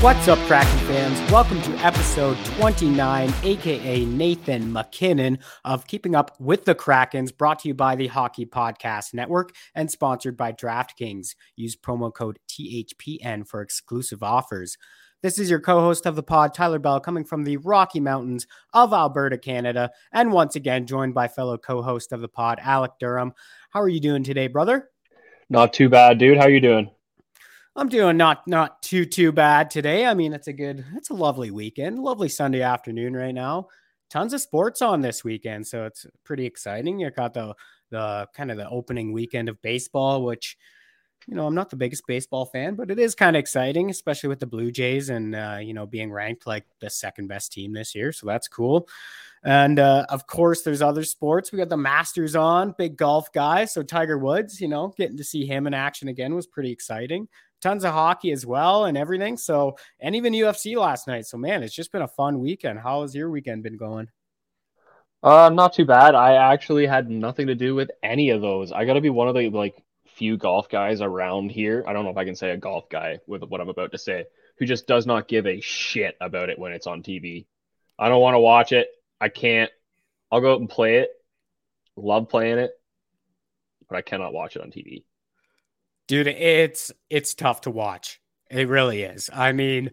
What's up, Kraken fans? Welcome to episode 29, aka Nathan MacKinnon of Keeping Up with the Krakens, brought to you by the Hockey Podcast Network and sponsored by DraftKings. Use promo code THPN for exclusive offers. This is your co host of the pod, Tyler Bell, coming from the Rocky Mountains of Alberta, Canada, and once again joined by fellow co host of the pod, Alec Durham. How are you doing today, brother? Not too bad, dude. How are you doing? I'm doing not not too too bad today. I mean, it's a good, it's a lovely weekend, lovely Sunday afternoon right now. Tons of sports on this weekend, so it's pretty exciting. You got the the kind of the opening weekend of baseball, which you know I'm not the biggest baseball fan, but it is kind of exciting, especially with the Blue Jays and uh, you know being ranked like the second best team this year, so that's cool. And uh, of course, there's other sports. We got the Masters on, big golf guy. So Tiger Woods, you know, getting to see him in action again was pretty exciting tons of hockey as well and everything. So, and even UFC last night. So, man, it's just been a fun weekend. How has your weekend been going? Uh, not too bad. I actually had nothing to do with any of those. I got to be one of the like few golf guys around here. I don't know if I can say a golf guy with what I'm about to say, who just does not give a shit about it when it's on TV. I don't want to watch it. I can't. I'll go out and play it. Love playing it, but I cannot watch it on TV. Dude, it's it's tough to watch. It really is. I mean,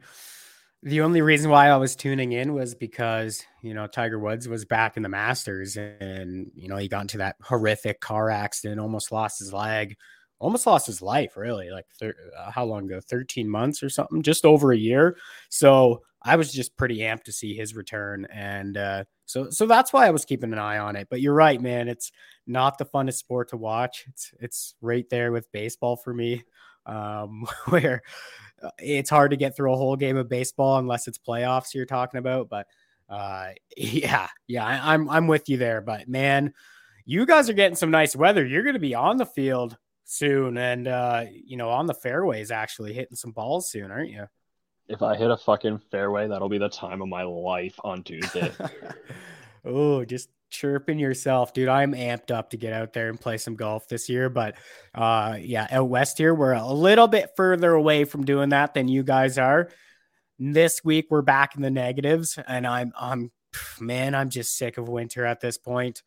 the only reason why I was tuning in was because, you know, Tiger Woods was back in the Masters and, you know, he got into that horrific car accident, almost lost his leg, almost lost his life, really. Like, thir- uh, how long ago? 13 months or something, just over a year. So I was just pretty amped to see his return. And uh, so, so that's why I was keeping an eye on it. But you're right, man. It's not the funnest sport to watch. It's, it's right there with baseball for me, um, where uh, it's hard to get through a whole game of baseball unless it's playoffs you're talking about. But uh, yeah, yeah, I, I'm I'm with you there. But man, you guys are getting some nice weather. You're going to be on the field soon, and uh, you know on the fairways actually hitting some balls soon, aren't you? If I hit a fucking fairway, that'll be the time of my life on Tuesday. oh, just chirping yourself, dude. I'm amped up to get out there and play some golf this year. But uh yeah, out west here, we're a little bit further away from doing that than you guys are. This week we're back in the negatives, and I'm I'm man, I'm just sick of winter at this point.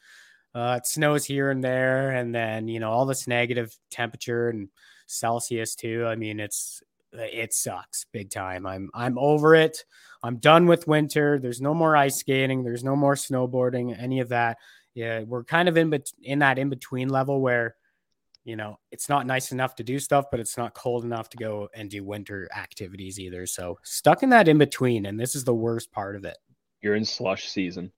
Uh it snows here and there, and then you know, all this negative temperature and Celsius too. I mean, it's it sucks big time. I'm I'm over it. I'm done with winter. There's no more ice skating. There's no more snowboarding. Any of that. Yeah, we're kind of in bet- in that in between level where, you know, it's not nice enough to do stuff, but it's not cold enough to go and do winter activities either. So stuck in that in between, and this is the worst part of it. You're in slush season.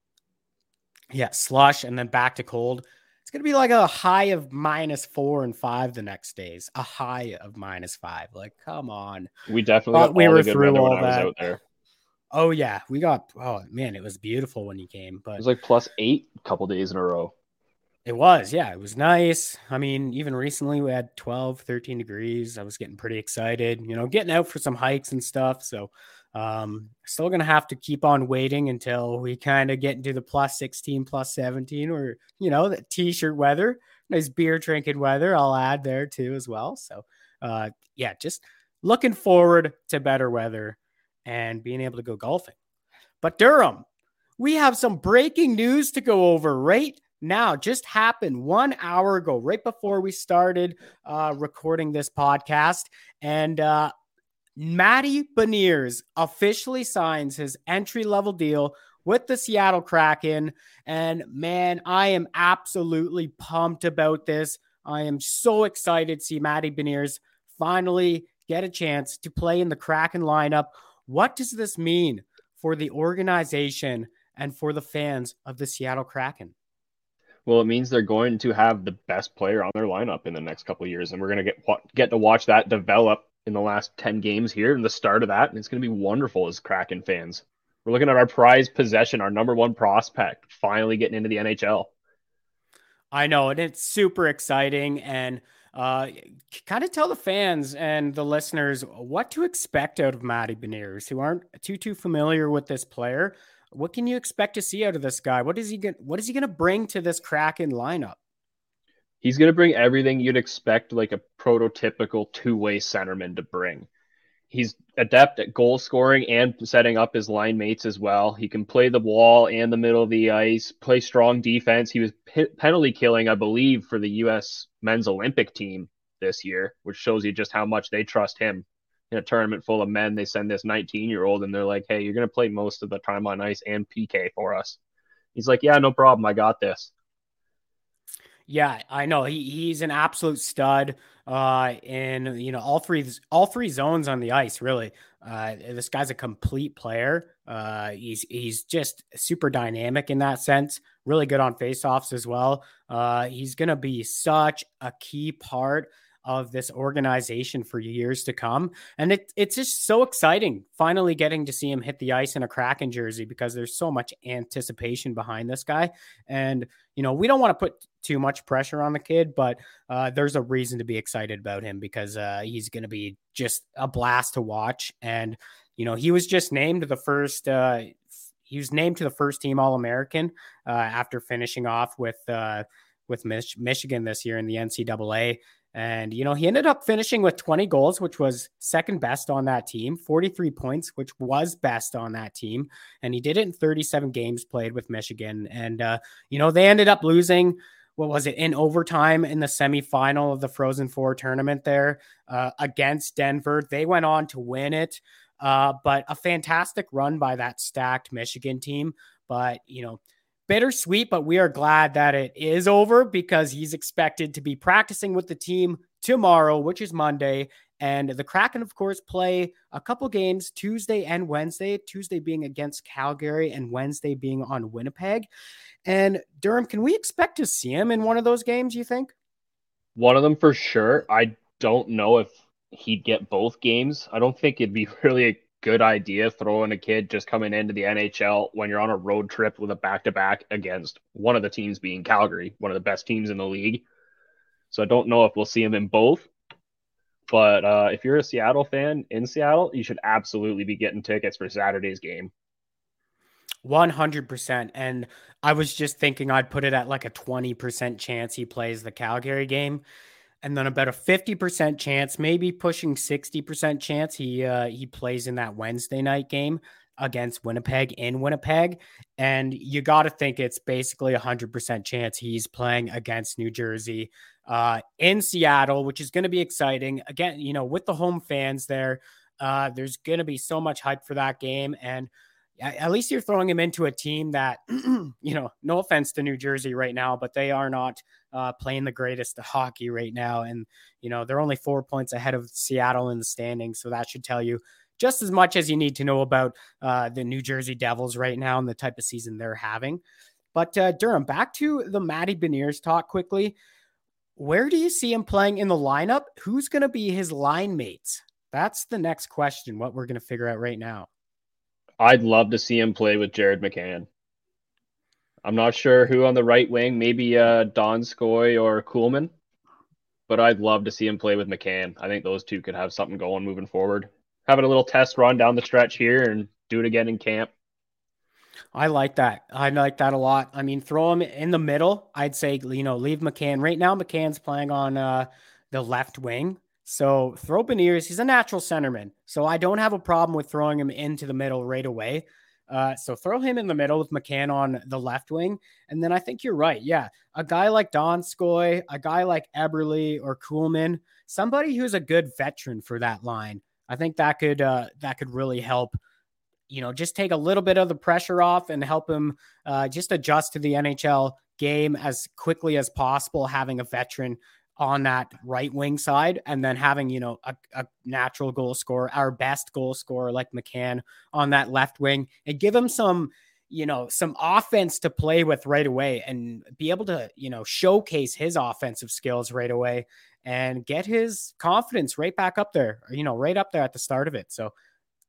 Yeah, slush, and then back to cold. It's gonna be like a high of minus four and five the next days. A high of minus five. Like, come on. We definitely we were through all that. Oh yeah, we got. Oh man, it was beautiful when you came, But It was like plus eight a couple days in a row. It was, yeah, it was nice. I mean, even recently we had 12, 13 degrees. I was getting pretty excited, you know, getting out for some hikes and stuff. So, um, still going to have to keep on waiting until we kind of get into the plus 16, plus 17 or, you know, the t shirt weather. nice beer drinking weather. I'll add there too as well. So, uh, yeah, just looking forward to better weather and being able to go golfing. But Durham, we have some breaking news to go over right now. Just happened one hour ago, right before we started uh, recording this podcast, and uh, Matty Beniers officially signs his entry level deal with the Seattle Kraken. And man, I am absolutely pumped about this. I am so excited to see Matty Beniers finally get a chance to play in the Kraken lineup. What does this mean for the organization and for the fans of the Seattle Kraken? Well, it means they're going to have the best player on their lineup in the next couple years, and we're going to get get to watch that develop in the last ten games here, and the start of that, and it's going to be wonderful as Kraken fans. We're looking at our prized possession, our number one prospect, finally getting into the NHL. I know, and it's super exciting, and uh, kind of tell the fans and the listeners what to expect out of Matty Beniers, who aren't too too familiar with this player. What can you expect to see out of this guy? What is he? What is he going to bring to this Kraken lineup? He's going to bring everything you'd expect like a prototypical two-way centerman to bring he's adept at goal scoring and setting up his line mates as well. He can play the wall and the middle of the ice, play strong defense. He was p- penalty killing, I believe, for the U.S. men's Olympic team this year, which shows you just how much they trust him. In a tournament full of men, they send this 19 year old and they're like, hey, you're going to play most of the time on ice and PK for us. He's like, yeah, no problem. I got this. Yeah, I know. He he's an absolute stud uh in you know all three all three zones on the ice really. Uh this guy's a complete player. Uh he's he's just super dynamic in that sense. Really good on faceoffs as well. Uh he's going to be such a key part of this organization for years to come. And it, it's just so exciting finally getting to see him hit the ice in a Kraken jersey because there's so much anticipation behind this guy. And, you know, we don't want to put too much pressure on the kid, but uh, there's a reason to be excited about him because uh, he's going to be just a blast to watch. And, you know, he was just named the first. Uh, he was named to the first team All American uh, after finishing off with uh, with Mich- Michigan this year in the NCAA. And, you know, he ended up finishing with 20 goals, which was second best on that team, 43 points, which was best on that team. And he did it in 37 games played with Michigan. And, uh, you know, they ended up losing, what was it, in overtime in the semifinal of the Frozen Four tournament there uh, against Denver. They went on to win it. Uh, but a fantastic run by that stacked Michigan team. But, you know, bittersweet, but we are glad that it is over because he's expected to be practicing with the team tomorrow, which is Monday. And the Kraken, of course, play a couple games Tuesday and Wednesday, Tuesday being against Calgary and Wednesday being on Winnipeg. And Durham, can we expect to see him in one of those games, you think? One of them for sure. I don't know if he'd get both games. I don't think it'd be really good idea throwing a kid just coming into the NHL when you're on a road trip with a back to back against one of the teams being Calgary, one of the best teams in the league. So I don't know if we'll see him in both. But uh, if you're a Seattle fan in Seattle, you should absolutely be getting tickets for Saturday's game. 100%. And I was just thinking I'd put it at like a 20% chance he plays the Calgary game and then about a 50% chance, maybe pushing 60% chance he uh, he plays in that Wednesday night game against Winnipeg in Winnipeg. And you got to think it's basically a 100% chance he's playing against New Jersey uh, in Seattle, which is going to be exciting. Again, you know, with the home fans there, uh, there's going to be so much hype for that game. And at least you're throwing him into a team that, you know, no offense to New Jersey right now, but they are not uh, playing the greatest hockey right now. And, you know, they're only four points ahead of Seattle in the standings. So that should tell you just as much as you need to know about uh, the New Jersey Devils right now and the type of season they're having. But uh, Durham, back to the Matty Beniers talk quickly. Where do you see him playing in the lineup? Who's going to be his line mates? That's the next question, what we're going to figure out right now. I'd love to see him play with Jared McCann. I'm not sure who on the right wing, maybe uh, Donskoy or Kuhlman, but I'd love to see him play with McCann. I think those two could have something going moving forward. Having a little test run down the stretch here and do it again in camp. I like that. I like that a lot. I mean, throw him in the middle. I'd say, you know, leave McCann. Right now, McCann's playing on uh, the left wing. So throw Beniers. He's a natural centerman. So I don't have a problem with throwing him into the middle right away. Uh, so throw him in the middle with McCann on the left wing. And then I think you're right. Yeah. A guy like Donskoy, a guy like Eberle or Kuhlman, somebody who's a good veteran for that line. I think that could uh, that could really help you know, just take a little bit of the pressure off and help him uh, just adjust to the NHL game as quickly as possible, having a veteran on that right wing side and then having, you know, a, a, natural goal scorer, our best goal scorer like McCann on that left wing and give him some, you know, some offense to play with right away and be able to, you know, showcase his offensive skills right away and get his confidence right back up there, you know, right up there at the start of it. So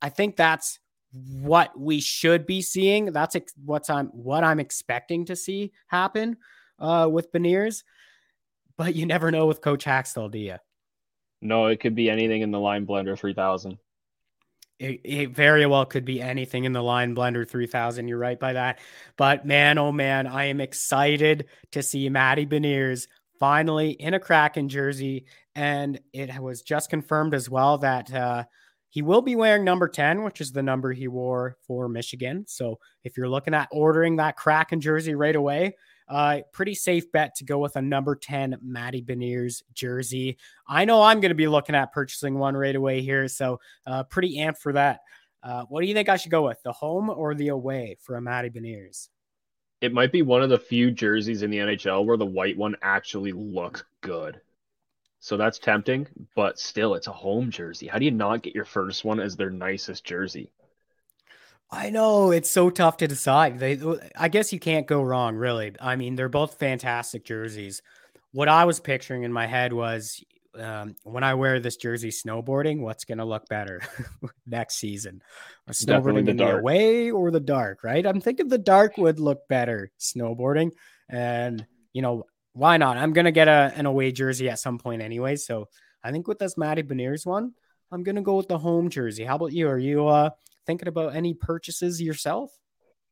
I think that's what we should be seeing. That's ex- what's I'm what I'm expecting to see happen uh, with Beniers. But you never know with Coach Hakstol, do you? No, it could be anything in the line blender 3000. It, it, very well could be anything in the line blender 3000 you're right by that but man oh man i am excited to see matty beniers finally in a kraken jersey and it was just confirmed as well that uh, he will be wearing number 10, which is the number he wore for Michigan. So if you're looking at ordering that Kraken jersey right away, uh, pretty safe bet to go with a number 10 Matty Beniers jersey. I know I'm going to be looking at purchasing one right away here. So uh, pretty amped for that. Uh, what do you think I should go with, the home or the away for a Matty Beniers? It might be one of the few jerseys in the NHL where the white one actually looks good. So that's tempting, but still, it's a home jersey. How do you not get your first one as their nicest jersey? I know it's so tough to decide. They, I guess you can't go wrong, really. I mean, they're both fantastic jerseys. What I was picturing in my head was um, when I wear this jersey snowboarding, what's going to look better next season? snowboarding the in dark. the away or the dark, right? I'm thinking the dark would look better snowboarding. And, you know, why not? I'm gonna get a an away jersey at some point anyway. So I think with this Matty Beniers one, I'm gonna go with the home jersey. How about you? Are you uh thinking about any purchases yourself?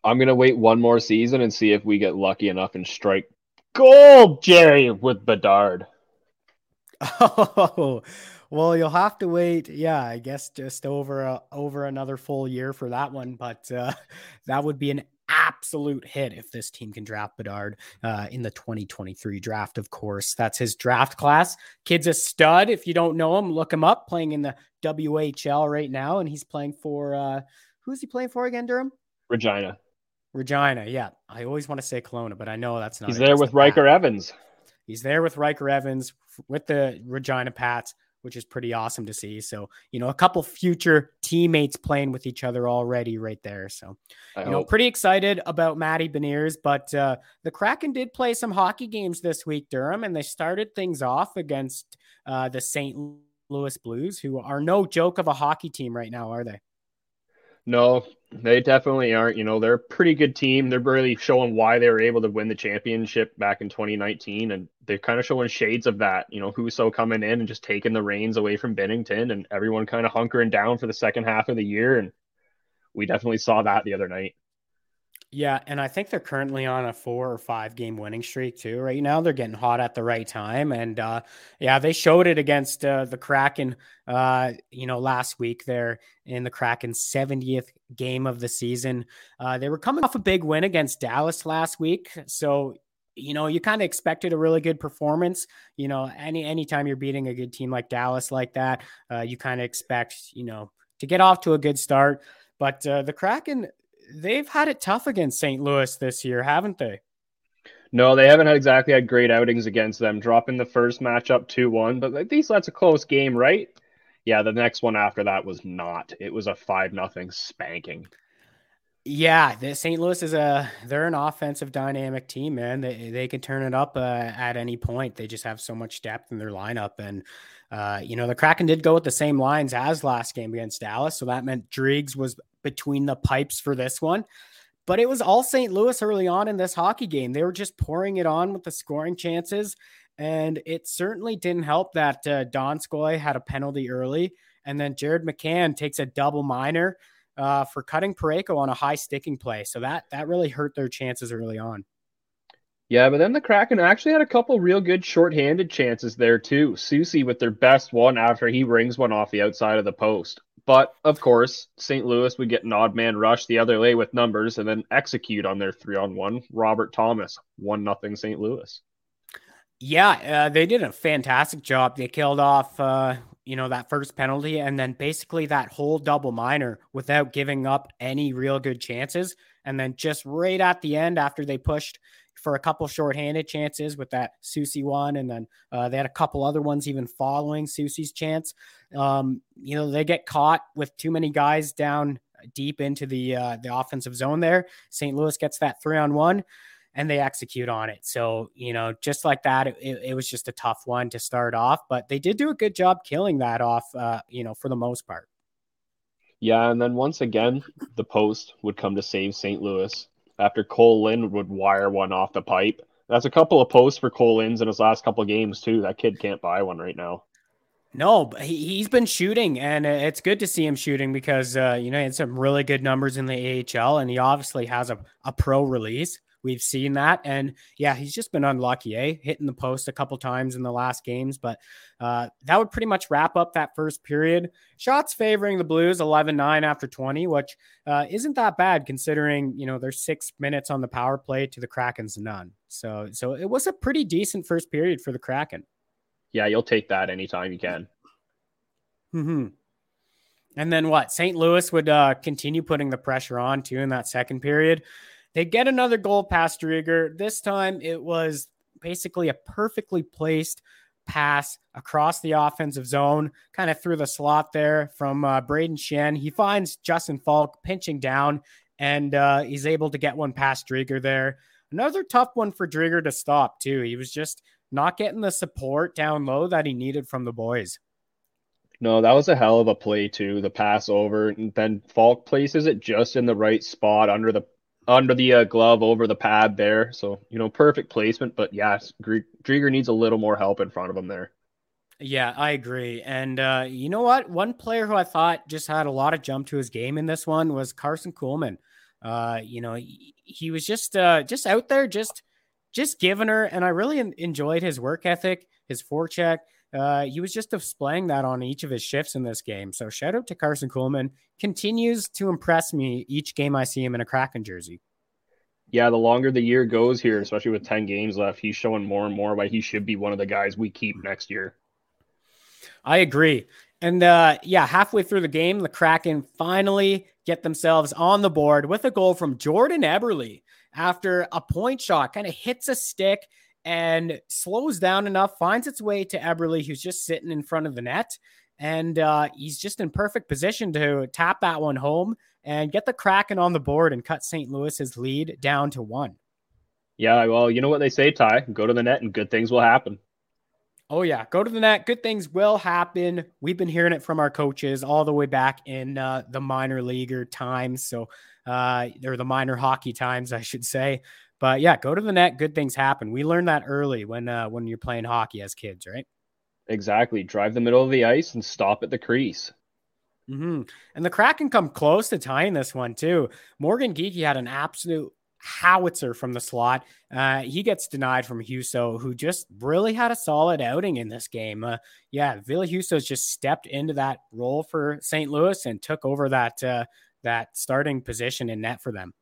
I'm gonna wait one more season and see if we get lucky enough and strike gold, Jerry, with Bedard. Oh, well, you'll have to wait. Yeah, I guess just over a, over another full year for that one, but uh, that would be an absolute hit if this team can draft Bedard uh, in the 2023 draft. Of course, that's his draft class. Kid's a stud. If you don't know him, look him up. Playing in the WHL right now, and he's playing for uh, who's he playing for again, Durham? Regina. Regina, yeah. I always want to say Kelowna, but I know that's not. He's there with Ryker Evans. He's there with Ryker Evans with the Regina Pats which is pretty awesome to see. So, you know, a couple future teammates playing with each other already right there. So, I you hope. know, pretty excited about Matty Beniers, but uh, the Kraken did play some hockey games this week, Durham, and they started things off against uh, the St. Louis Blues, who are no joke of a hockey team right now, are they? No, they definitely aren't. You know, they're a pretty good team. They're really showing why they were able to win the championship back in 2019, and they're kind of showing shades of that. You know, Husso coming in and just taking the reins away from Binnington, and everyone kind of hunkering down for the second half of the year. And we definitely saw that the other night. Yeah, and I think they're currently on a four or five game winning streak too. Right now, they're getting hot at the right time, and uh, yeah, they showed it against uh, the Kraken. Uh, you know, last week there in the Kraken's 70th game of the season, uh, they were coming off a big win against Dallas last week, so you know you kind of expected a really good performance. You know, any anytime you're beating a good team like Dallas like that, uh, you kind of expect you know to get off to a good start. But uh, the Kraken, they've had it tough against St. Louis this year, haven't they? No, they haven't had exactly had great outings against them. Dropping the first matchup 2 1, but at least that's a close game, right? Yeah, the next one after that was not. It was a 5 nothing spanking. Yeah, the St. Louis is a they're an offensive dynamic team, man. They they can turn it up uh, at any point. They just have so much depth in their lineup, and uh, you know the Kraken did go with the same lines as last game against Dallas, so that meant Driedger was between the pipes for this one. But it was all St. Louis early on in this hockey game. They were just pouring it on with the scoring chances, and it certainly didn't help that uh, Donskoy had a penalty early, and then Jared McCann takes a double minor uh, for cutting Parayko on a high sticking play. So that that really hurt their chances early on. Yeah, but then the Kraken actually had a couple real good short-handed chances there too. Soucy with their best one after he rings one off the outside of the post. But of course, St. Louis would get an odd man rush the other way with numbers and then execute on their three on one. Robert Thomas, one nothing St. Louis. Yeah, uh, they did a fantastic job. They killed off, uh, you know, that first penalty and then basically that whole double minor without giving up any real good chances. And then just right at the end, after they pushed for a couple shorthanded chances with that Soucy one, and then uh, they had a couple other ones even following Soucy's chance. Um, you know, they get caught with too many guys down deep into the uh, the offensive zone. There, St. Louis gets that three on one, and they execute on it. So you know, just like that, it, it, was just a tough one to start off, but they did do a good job killing that off. Uh, you know, for the most part. Yeah, and then once again, the post would come to save St. Louis after Cole Lind would wire one off the pipe. That's a couple of posts for Cole Linds in his last couple of games too. That kid can't buy one right now. No, but he, he's been shooting, and it's good to see him shooting because uh, you know he had some really good numbers in the AHL, and he obviously has a, a pro release. We've seen that. And yeah, he's just been unlucky, eh? Hitting the post a couple times in the last games. But uh, that would pretty much wrap up that first period. Shots favoring the Blues 11 9 after 20, which uh, isn't that bad considering, you know, there's six minutes on the power play to the Kraken's none. So, so it was a pretty decent first period for the Kraken. Yeah, you'll take that anytime you can. Hmm. And then what? St. Louis would uh, continue putting the pressure on too in that second period. They get another goal past Driedger. This time it was basically a perfectly placed pass across the offensive zone, kind of through the slot there from uh, Brayden Schenn. He finds Justin Faulk pinching down, and uh, he's able to get one past Driedger there. Another tough one for Driedger to stop, too. He was just not getting the support down low that he needed from the boys. No, that was a hell of a play, too. The pass over, and then Faulk places it just in the right spot under the under the uh, glove over the pad there. So, you know, perfect placement. But yes, Driedger needs a little more help in front of him there. Yeah, I agree. And uh, you know what? One player who I thought just had a lot of jump to his game in this one was Carson Kuhlman. Uh, you know, he, he was just uh, just out there, just just giving her, and I really enjoyed his work ethic, his forecheck. Uh, he was just displaying that on each of his shifts in this game. So shout out to Carson Kuhlman. Continues to impress me each game I see him in a Kraken jersey. Yeah, the longer the year goes here, especially with 10 games left, he's showing more and more why he should be one of the guys we keep next year. I agree. And uh, yeah, halfway through the game, the Kraken finally get themselves on the board with a goal from Jordan Eberle after a point shot kind of hits a stick and slows down enough, finds its way to Eberle, who's just sitting in front of the net. And uh, he's just in perfect position to tap that one home and get the Kraken on the board and cut St. Louis's lead down to one. Yeah, well, you know what they say, Ty go to the net and good things will happen. Oh, yeah. Go to the net. Good things will happen. We've been hearing it from our coaches all the way back in uh, the minor leaguer times. So, uh, or the minor hockey times, I should say. But yeah, go to the net. Good things happen. We learned that early when uh, when you're playing hockey as kids, right? Exactly. Drive the middle of the ice and stop at the crease. Mm-hmm. And the Kraken come close to tying this one too. Morgan Geekie had an absolute howitzer from the slot. Uh, he gets denied from Husso, who just really had a solid outing in this game. Uh, yeah, Ville Husso's just stepped into that role for St. Louis and took over that uh, that starting position in net for them.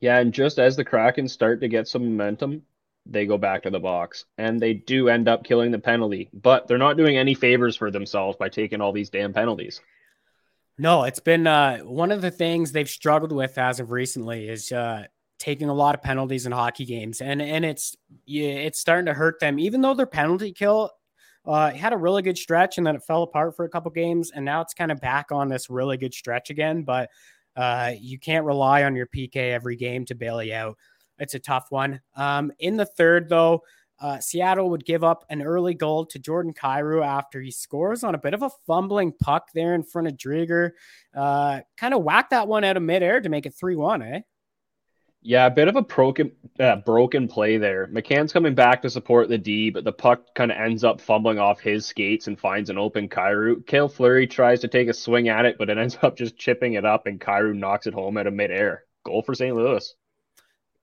Yeah, and just as the Kraken start to get some momentum, they go back to the box and they do end up killing the penalty, but they're not doing any favors for themselves by taking all these damn penalties. No, it's been uh, one of the things they've struggled with as of recently is uh, taking a lot of penalties in hockey games, and and it's yeah, it's starting to hurt them. Even though their penalty kill uh, had a really good stretch, and then it fell apart for a couple games, and now it's kind of back on this really good stretch again. But uh, you can't rely on your PK every game to bail you out. It's a tough one. Um, in the third, though, uh, Seattle would give up an early goal to Jordan Kyrou after he scores on a bit of a fumbling puck there in front of Driedger. Uh, kind of whacked that one out of midair to make it 3 1, eh? Yeah, a bit of a broken uh, broken play there. McCann's coming back to support the D, but the puck kind of ends up fumbling off his skates and finds an open Kyrou. Cale Fleury tries to take a swing at it, but it ends up just chipping it up, and Kyrou knocks it home out of midair. Goal for St. Louis.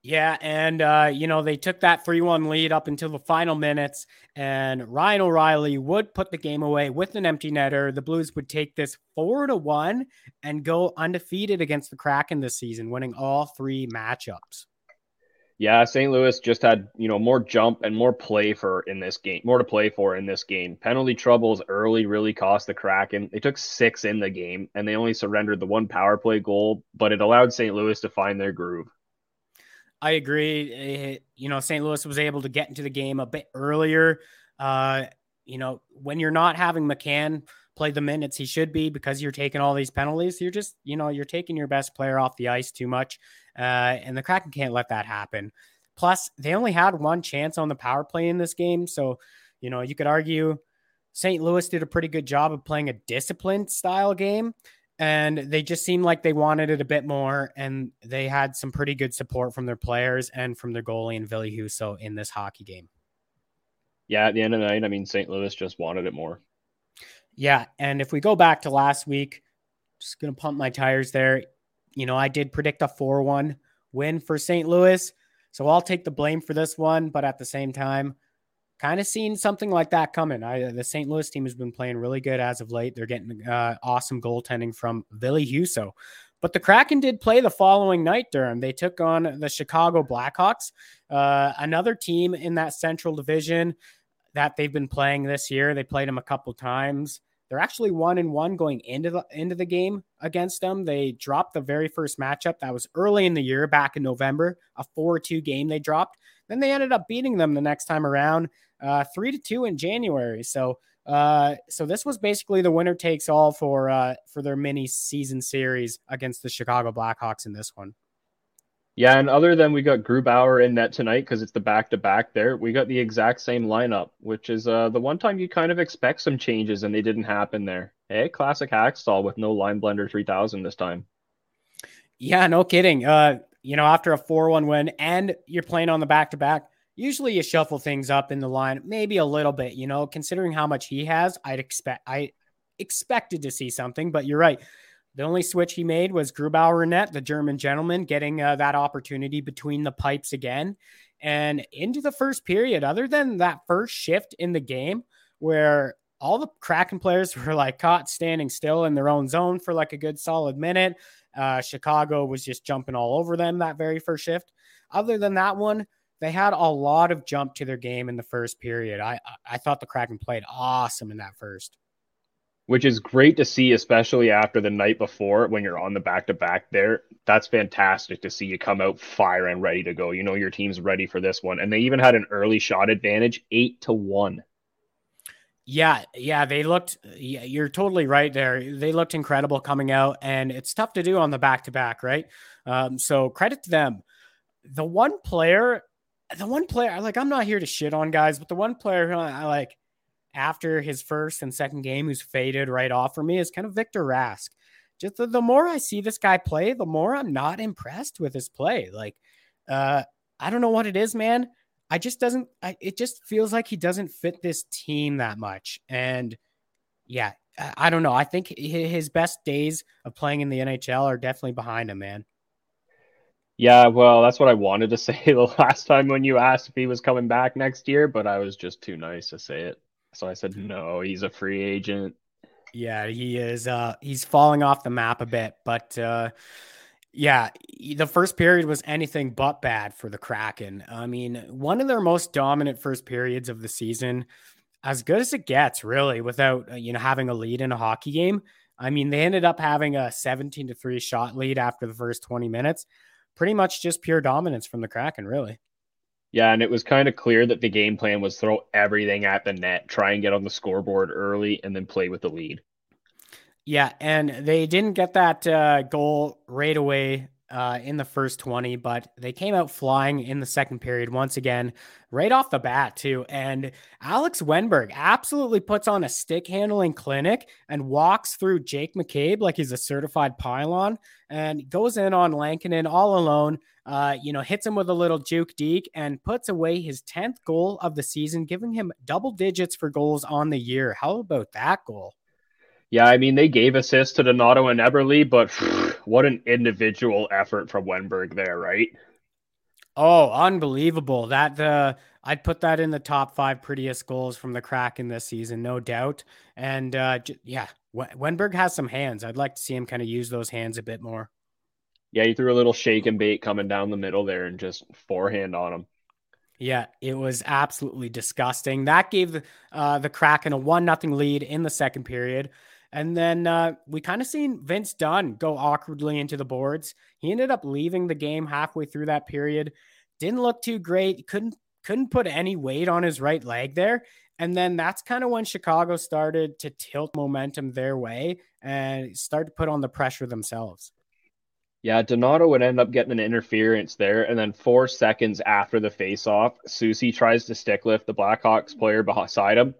Yeah, and uh, you know they took that three-one lead up until the final minutes, and Ryan O'Reilly would put the game away with an empty netter. The Blues would take this four to one and go undefeated against the Kraken this season, winning all three matchups. Yeah, St. Louis just had you know more jump and more play for in this game, more to play for in this game. Penalty troubles early really cost the Kraken. They took six in the game, and they only surrendered the one power play goal, but it allowed St. Louis to find their groove. I agree. It, you know, St. Louis was able to get into the game a bit earlier. Uh, you know, when you're not having McCann play the minutes he should be because you're taking all these penalties, you're just, you know, you're taking your best player off the ice too much. Uh, and the Kraken can't let that happen. Plus, they only had one chance on the power play in this game. So, you know, you could argue St. Louis did a pretty good job of playing a disciplined style game and they just seemed like they wanted it a bit more and they had some pretty good support from their players and from their goalie and Ville Husso in this hockey game. Yeah, at the end of the night, I mean St. Louis just wanted it more. Yeah, and if we go back to last week, just going to pump my tires there. You know, I did predict a 4-1 win for St. Louis, so I'll take the blame for this one, but at the same time, kind of seen something like that coming. I, the St. Louis team has been playing really good as of late. They're getting uh, awesome goaltending from Ville Husso. But the Kraken did play the following night, Durham. They took on the Chicago Blackhawks, uh, another team in that Central Division that they've been playing this year. They played them a couple times. They're actually one and one going into the into the game against them. They dropped the very first matchup that was early in the year, back in November, a four-two game they dropped. Then they ended up beating them the next time around uh, three to two in January. So, uh, so this was basically the winner takes all for uh, for their mini season series against the Chicago Blackhawks in this one. Yeah, and other than we got Grubauer in net tonight because it's the back to back there, we got the exact same lineup, which is uh, the one time you kind of expect some changes and they didn't happen there. Hey, classic Hakstol with no line blender 3000 this time. Yeah, no kidding. Uh, you know, after a 4 1 win and you're playing on the back to back, usually you shuffle things up in the line, maybe a little bit, you know, considering how much he has, I'd expect, I expected to see something, but you're right. The only switch he made was Grubauer net, the German gentleman, getting uh, that opportunity between the pipes again. And into the first period, other than that first shift in the game where all the Kraken players were like caught standing still in their own zone for like a good solid minute. Uh, Chicago was just jumping all over them that very first shift. Other than that one, they had a lot of jump to their game in the first period. I I thought the Kraken played awesome in that first. Which is great to see, especially after the night before when you're on the back to back there. That's fantastic to see you come out fire and ready to go. You know your team's ready for this one. And they even had an early shot advantage, eight to one. Yeah, yeah, they looked. Yeah, you're totally right there. They looked incredible coming out, and it's tough to do on the back to back, right? Um, so credit to them. The one player the one player, like, I'm not here to shit on guys, but the one player who I, like after his first and second game who's faded right off for me is kind of Victor Rask. Just the, the more I see this guy play, the more I'm not impressed with his play. Like, uh, I don't know what it is, man. I just doesn't, I, it just feels like he doesn't fit this team that much. And yeah, I, I don't know. I think his best days of playing in the NHL are definitely behind him, man. Yeah, well, that's what I wanted to say the last time when you asked if he was coming back next year, but I was just too nice to say it. So I said, no, he's a free agent. Yeah, he is. Uh, he's falling off the map a bit, but uh, yeah, the first period was anything but bad for the Kraken. I mean, one of their most dominant first periods of the season, as good as it gets, really, without uh, you know having a lead in a hockey game. I mean, they ended up having a 17 to 3 shot lead after the first 20 minutes pretty much just pure dominance from the Kraken, really. Yeah, and it was kind of clear that the game plan was throw everything at the net, try and get on the scoreboard early, and then play with the lead. Yeah, and they didn't get that uh, goal right away uh, in the first 20, but they came out flying in the second period once again, right off the bat, too. And Alex Wennberg absolutely puts on a stick handling clinic and walks through Jake McCabe like he's a certified pylon and goes in on Lankinen all alone. Uh, you know, hits him with a little juke deke and puts away his 10th goal of the season, giving him double digits for goals on the year. How about that goal? Yeah, I mean they gave assists to Donato and Eberle, but what an individual effort from Wennberg there, right? Oh, unbelievable! That the uh, I'd put that in the top five prettiest goals from the Kraken this season, no doubt. And uh, j- yeah, Wennberg has some hands. I'd like to see him kind of use those hands a bit more. Yeah, he threw a little shake and bait coming down the middle there and just forehand on him. Yeah, it was absolutely disgusting. That gave the, uh, the Kraken a one nothing lead in the second period. And then uh, we kind of seen Vince Dunn go awkwardly into the boards. He ended up leaving the game halfway through that period. Didn't look too great. Couldn't couldn't put any weight on his right leg there. And then that's kind of when Chicago started to tilt momentum their way and start to put on the pressure themselves. Yeah, Donato would end up getting an interference there, and then four seconds after the face-off, Soucy tries to stick lift the Blackhawks player beside him,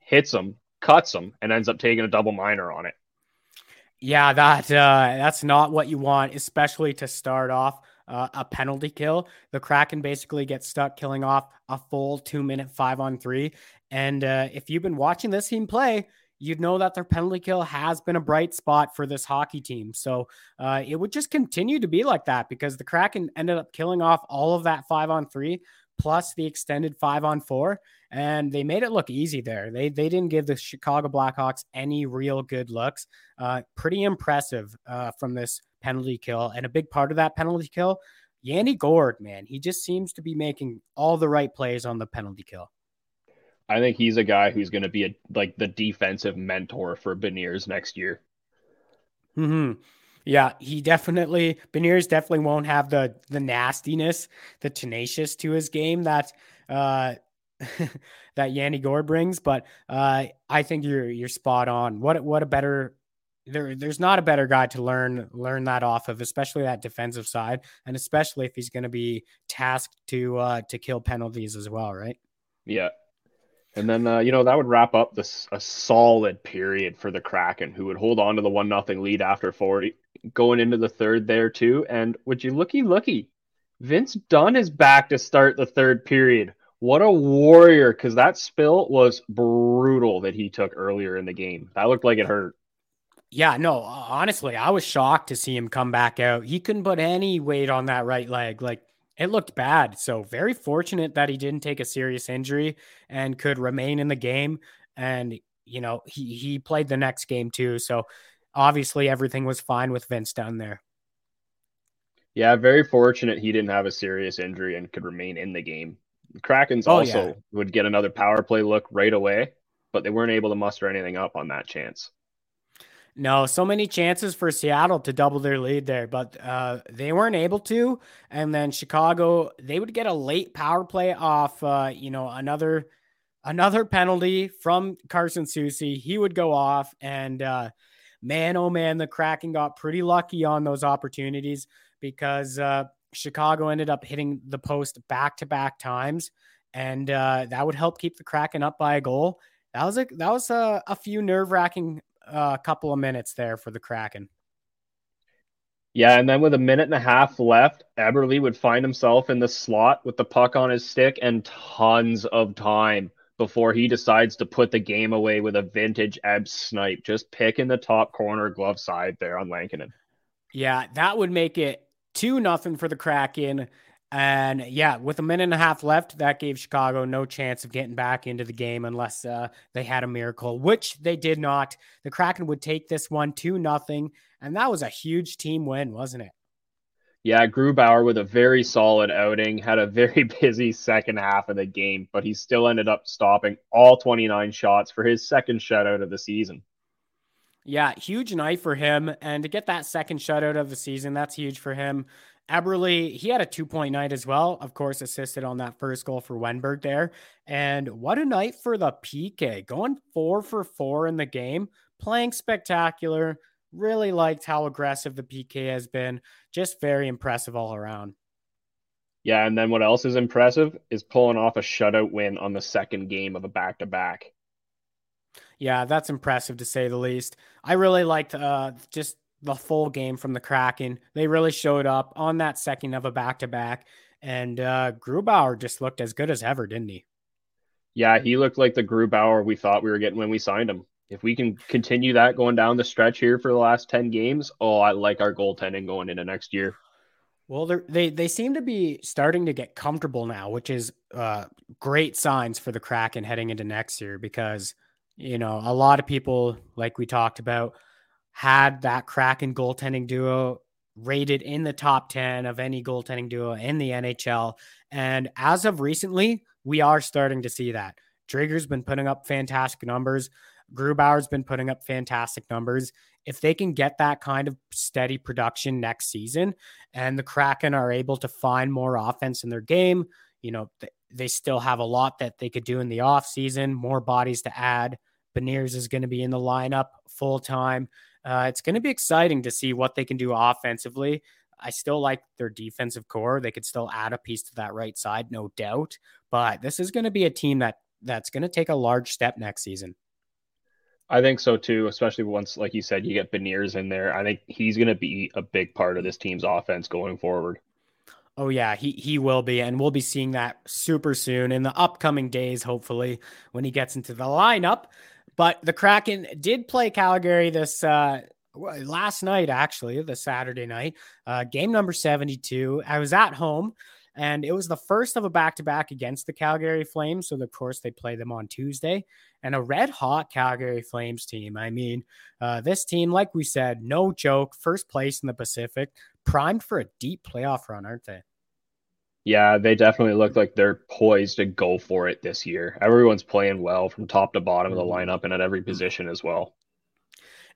hits him, cuts him, and ends up taking a double minor on it. Yeah, that uh, that's not what you want, especially to start off uh, a penalty kill. The Kraken basically gets stuck killing off a full two minute five on three. And uh, if you've been watching this team play, you'd know that their penalty kill has been a bright spot for this hockey team. So uh, it would just continue to be like that because the Kraken ended up killing off all of that five on three plus the extended five on four, and they made it look easy there. They they didn't give the Chicago Blackhawks any real good looks. Uh, pretty impressive uh, from this penalty kill, and a big part of that penalty kill, Yanni Gourde, man, he just seems to be making all the right plays on the penalty kill. I think he's a guy who's going to be a, like the defensive mentor for Beniers next year. Hmm. Yeah, he definitely Beniers definitely won't have the the nastiness, the tenacious to his game that uh that Yanni Gourde brings, but uh I think you're you're spot on. What what a better there there's not a better guy to learn learn that off of, especially that defensive side, and especially if he's going to be tasked to uh to kill penalties as well, right? Yeah, and then, uh, you know, that would wrap up this a solid period for the Kraken, who would hold on to the one nothing lead after 40, going into the third there too. And would you looky looky, Vince Dunn is back to start the third period. What a warrior! Because that spill was brutal that he took earlier in the game. That looked like it hurt. Yeah, no, honestly, I was shocked to see him come back out. He couldn't put any weight on that right leg. Like it looked bad. So very fortunate that he didn't take a serious injury and could remain in the game. And you know he he played the next game too. So obviously everything was fine with Vince Dunn there. Yeah, very fortunate he didn't have a serious injury and could remain in the game. The Krakens oh, also yeah. would get another power play look right away, but they weren't able to muster anything up on that chance. No, so many chances for Seattle to double their lead there, but uh, they weren't able to. And then Chicago, they would get a late power play off, uh, you know, another another penalty from Carson Soucy. He would go off, and uh, man, oh man, the Kraken got pretty lucky on those opportunities because uh, Chicago ended up hitting the post back to back times, and uh, that would help keep the Kraken up by a goal. That was a that was a, a few nerve wracking a couple of minutes there for the Kraken. Yeah, and then with a minute and a half left, Eberle would find himself in the slot with the puck on his stick and tons of time before he decides to put the game away with a vintage Eb snipe, just picking the top corner glove side there on Lankinen. Yeah, that would make it two nothing for the Kraken. And yeah, with a minute and a half left, that gave Chicago no chance of getting back into the game unless uh, they had a miracle, which they did not. The Kraken would take this one two nothing, and that was a huge team win, wasn't it? Yeah, Grubauer with a very solid outing, had a very busy second half of the game, but he still ended up stopping all 29 shots for his second shutout of the season. Yeah, huge night for him. And to get that second shutout of the season, that's huge for him. Eberle, he had a two point night as well. Of course, assisted on that first goal for Wennberg there. And what a night for the PK, going four for four in the game, playing spectacular, Really liked how aggressive the PK has been. Just very impressive all around. Yeah, and then what else is impressive is pulling off a shutout win on the second game of a back to back. Yeah, that's impressive to say the least. I really liked uh, just the full game from the Kraken. They really showed up on that second of a back to back, and uh, Grubauer just looked as good as ever, didn't he? Yeah, he looked like the Grubauer we thought we were getting when we signed him. If we can continue that going down the stretch here for the last 10 games, oh, I like our goaltending going into next year. Well, they they seem to be starting to get comfortable now, which is uh, great signs for the Kraken heading into next year because you know a lot of people, like we talked about, had that Kraken goaltending duo rated in the top ten of any goaltending duo in the NHL, and as of recently, we are starting to see that. Driedger's been putting up fantastic numbers. Grubauer's been putting up fantastic numbers. If they can get that kind of steady production next season and the Kraken are able to find more offense in their game, you know, they still have a lot that they could do in the offseason, more bodies to add. Beniers is going to be in the lineup full time. Uh, it's going to be exciting to see what they can do offensively. I still like their defensive core. They could still add a piece to that right side, no doubt. But this is going to be a team that that's going to take a large step next season. I think so too, especially once, like you said, you get Beniers in there. I think he's going to be a big part of this team's offense going forward. Oh yeah, he he will be, and we'll be seeing that super soon in the upcoming days, hopefully, when he gets into the lineup. But the Kraken did play Calgary this uh, last night, actually, the Saturday night, uh, game number seventy-two. I was at home. And it was the first of a back to back against the Calgary Flames. So, of course, they play them on Tuesday and a red hot Calgary Flames team. I mean, uh, this team, like we said, no joke, first place in the Pacific, primed for a deep playoff run, aren't they? Yeah, they definitely look like they're poised to go for it this year. Everyone's playing well from top to bottom of the mm-hmm. lineup and at every position as well.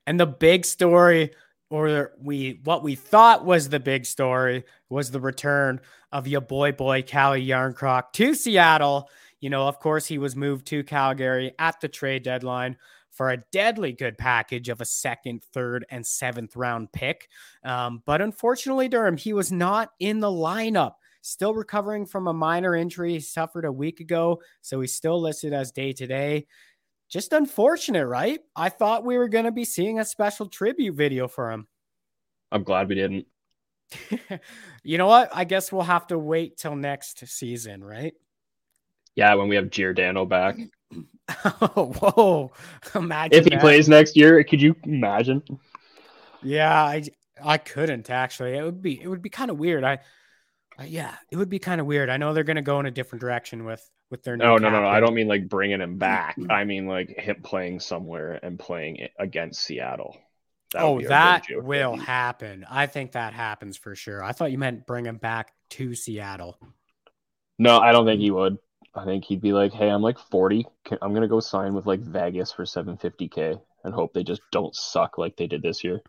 And the big story or we what we thought was the big story was the return of your boy boy Calle Jarnkrok to Seattle. You know, of course, he was moved to Calgary at the trade deadline for a deadly good package of a second, third, and seventh round pick. Um, but unfortunately, Durham, he was not in the lineup. Still recovering from a minor injury he suffered a week ago, so he's still listed as day to day just unfortunate, right? I thought we were going to be seeing a special tribute video for him. I'm glad we didn't. you know what? I guess we'll have to wait till next season, right? Yeah, when we have Giordano back. oh, whoa. Imagine if he that. plays next year, could you imagine? Yeah, I I couldn't actually. It would be it would be kind of weird. I uh, yeah, it would be kind of weird. I know they're going to go in a different direction with with their. No, no, no, no. I don't mean like bringing him back. I mean like him playing somewhere and playing against Seattle. That oh, that will happen. I think that happens for sure. I thought you meant bring him back to Seattle. No, I don't think he would. I think he'd be like, "Hey, I'm like 40. I'm gonna go sign with like Vegas for 750k and hope they just don't suck like they did this year."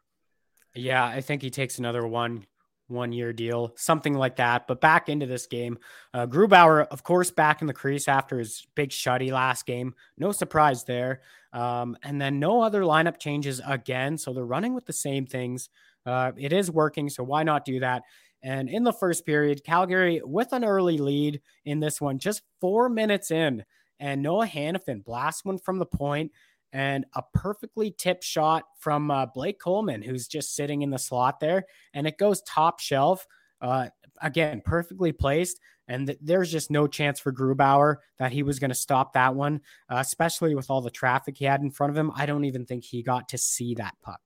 Yeah, I think he takes another one one year deal, something like that. But back into this game, uh, Grubauer, of course, back in the crease after his big shutty last game. No surprise there. Um, and then no other lineup changes again. So they're running with the same things. Uh, it is working. So why not do that? And in the first period, Calgary with an early lead in this one, just four minutes in, and Noah Hanifin blasts one from the point and a perfectly tipped shot from uh, Blake Coleman, who's just sitting in the slot there, and it goes top shelf. Uh, again, perfectly placed, and th- there's just no chance for Grubauer that he was going to stop that one, uh, especially with all the traffic he had in front of him. I don't even think he got to see that puck.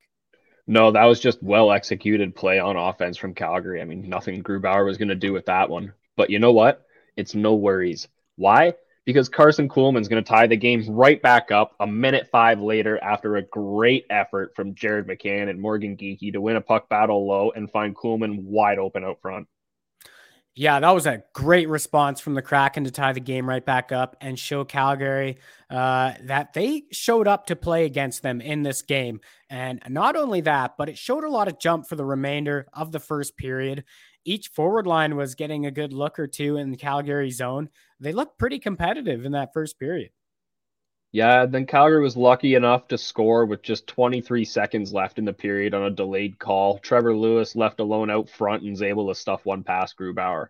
No, that was just well executed play on offense from Calgary. I mean, nothing Grubauer was going to do with that one. But you know what? It's no worries. Why? Because Karson Kuhlman's going to tie the game right back up a minute five later after a great effort from Jared McCann and Morgan Geekie to win a puck battle low and find Kuhlman wide open out front. Yeah, that was a great response from the Kraken to tie the game right back up and show Calgary uh, that they showed up to play against them in this game. And not only that, but it showed a lot of jump for the remainder of the first period each forward line was getting a good look or two in the Calgary zone. They looked pretty competitive in that first period. Yeah, then Calgary was lucky enough to score with just 23 seconds left in the period on a delayed call. Trevor Lewis left alone out front and was able to stuff one past Grubauer.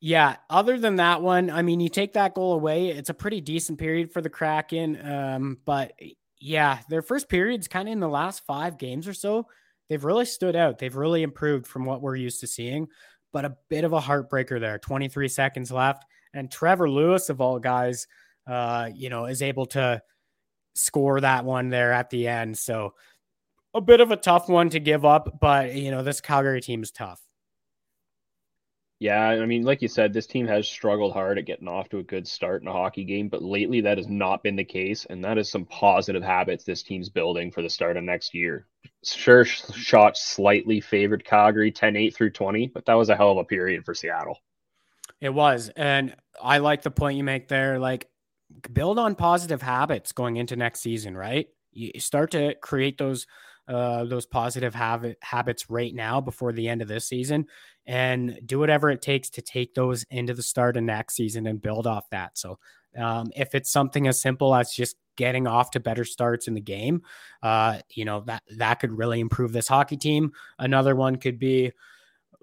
Yeah, other than that one, I mean, you take that goal away, it's a pretty decent period for the Kraken. Um, but yeah, their first period's kind of in the last five games or so. They've really stood out. They've really improved from what we're used to seeing, but a bit of a heartbreaker there. 23 seconds left. And Trevor Lewis, of all guys, uh, you know, is able to score that one there at the end. So a bit of a tough one to give up, but you know, this Calgary team is tough. Yeah, I mean, like you said, this team has struggled hard at getting off to a good start in a hockey game, but lately that has not been the case, and that is some positive habits this team's building for the start of next year. Sure, shot slightly favored Calgary 10-8 through 20, but that was a hell of a period for Seattle. It was, and I like the point you make there. Like build on positive habits going into next season, right? You start to create those uh, those positive habit, habits right now before the end of this season and do whatever it takes to take those into the start of next season and build off that. So, um, if it's something as simple as just getting off to better starts in the game, uh, you know, that, that could really improve this hockey team. Another one could be,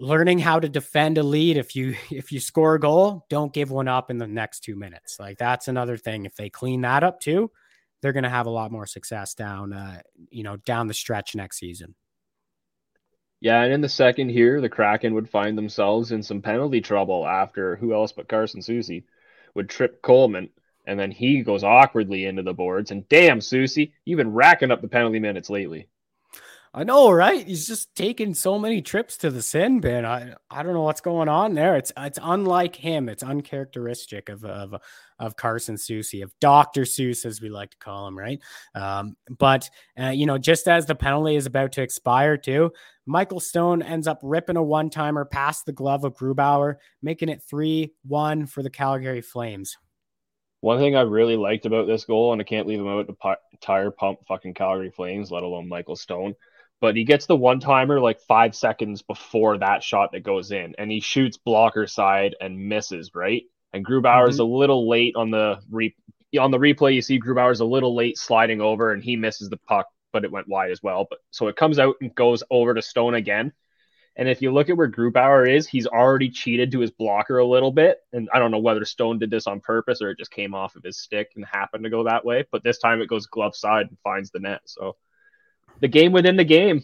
learning how to defend a lead if you if you score a goal don't give one up in the next two minutes. Like that's another thing. If they clean that up too they're going to have a lot more success down uh, you know down the stretch next season. Yeah and in the second here the kraken would find themselves in some penalty trouble after who else but carson Soucy would trip coleman and then he goes awkwardly into the boards and damn Soucy you've been racking up the penalty minutes lately I know, right? He's just taking so many trips to the sin bin. I I don't know what's going on there. It's it's unlike him. It's uncharacteristic of of of Carson Soucy, of Doctor Seuss, as we like to call him, right? Um, but uh, you know, just as the penalty is about to expire, too, Michael Stone ends up ripping a one timer past the glove of Grubauer, making it three one for the Calgary Flames. One thing I really liked about this goal, and I can't leave him out to tire pump fucking Calgary Flames, let alone Michael Stone but he gets the one timer like five seconds before that shot that goes in, and he shoots blocker side and misses right. And Grubauer's mm-hmm. a little late on the re- on the replay. You see Grubauer's a little late sliding over, and he misses the puck, but it went wide as well. But so it comes out and goes over to Stone again. And if you look at where Grubauer is, he's already cheated to his blocker a little bit. And I don't know whether Stone did this on purpose or it just came off of his stick and happened to go that way. But this time it goes glove side and finds the net. So the game within the game.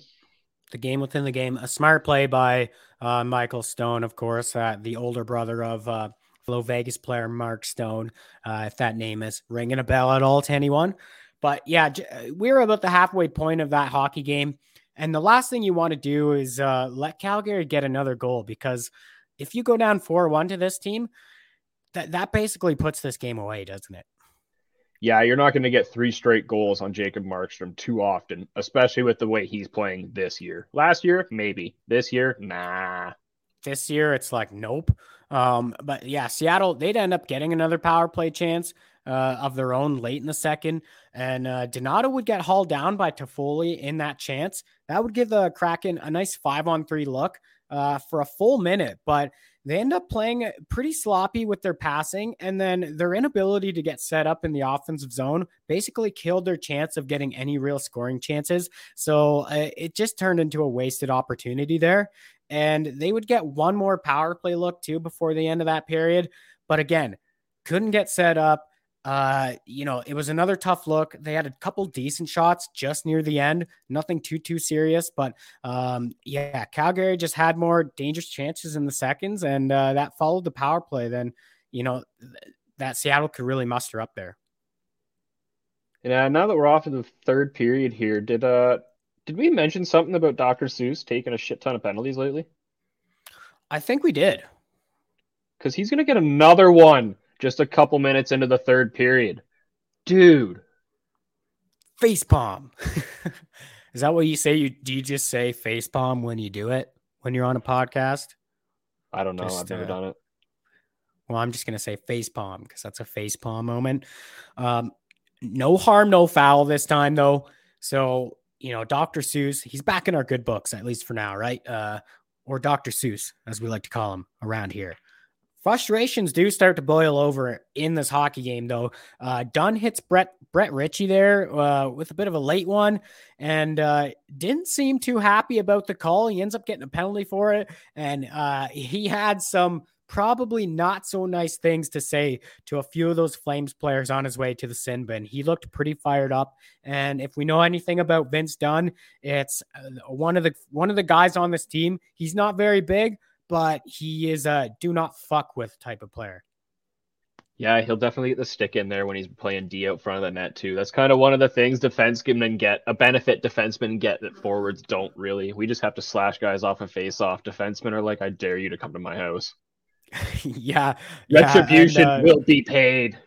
The game within the game. A smart play by uh, Michael Stone, of course, uh, the older brother of uh, fellow Vegas player Mark Stone, uh, if that name is ringing a bell at all to anyone. But yeah, we're about the halfway point of that hockey game. And the last thing you want to do is uh, let Calgary get another goal because if you go down 4 1 to this team, that, that basically puts this game away, doesn't it? Yeah, you're not going to get three straight goals on Jacob Markstrom too often, especially with the way he's playing this year. Last year, maybe. This year, nah. This year, it's like nope. Um, but yeah, Seattle they'd end up getting another power play chance uh, of their own late in the second, and uh, Donato would get hauled down by Toffoli in that chance. That would give the Kraken a nice five on three look uh, for a full minute, but they end up playing pretty sloppy with their passing, and then their inability to get set up in the offensive zone basically killed their chance of getting any real scoring chances. So uh, it just turned into a wasted opportunity there. And they would get one more power play look too before the end of that period. But again, couldn't get set up. Uh, you know, it was another tough look. They had a couple decent shots just near the end, nothing too too serious, but um, yeah, Calgary just had more dangerous chances in the seconds, and uh, that followed the power play. Then, you know, th- that Seattle could really muster up there. Yeah, now that we're off in the third period here, did uh did we mention something about Dr. Seuss taking a shit ton of penalties lately? I think we did. Because he's gonna get another one just a couple minutes into the third period. Dude. Face palm. Is that what you say? You do you just say face palm when you do it when you're on a podcast? I don't know. Just, I've never uh, done it. Well, I'm just gonna say face palm because that's a face palm moment. Um, no harm, no foul this time though. So you know, Dr. Seuss, he's back in our good books at least for now, right? Uh, or Dr. Seuss, as we like to call him around here frustrations do start to boil over in this hockey game, though. Uh, Dunn hits Brett Brett Ritchie there uh, with a bit of a late one, and uh, didn't seem too happy about the call. He ends up getting a penalty for it, and uh, he had some probably not so nice things to say to a few of those Flames players on his way to the sin bin. He looked pretty fired up, and if we know anything about Vince Dunn, it's uh, one of the one of the guys on this team. He's not very big, but he is a do not fuck with type of player. Yeah, he'll definitely get the stick in there when he's playing D out front of the net too. That's kind of one of the things defensemen get a benefit defensemen get that forwards don't really. We just have to slash guys off a face off. Defensemen are like, I dare you to come to my house. yeah, retribution yeah, and, uh, will be paid.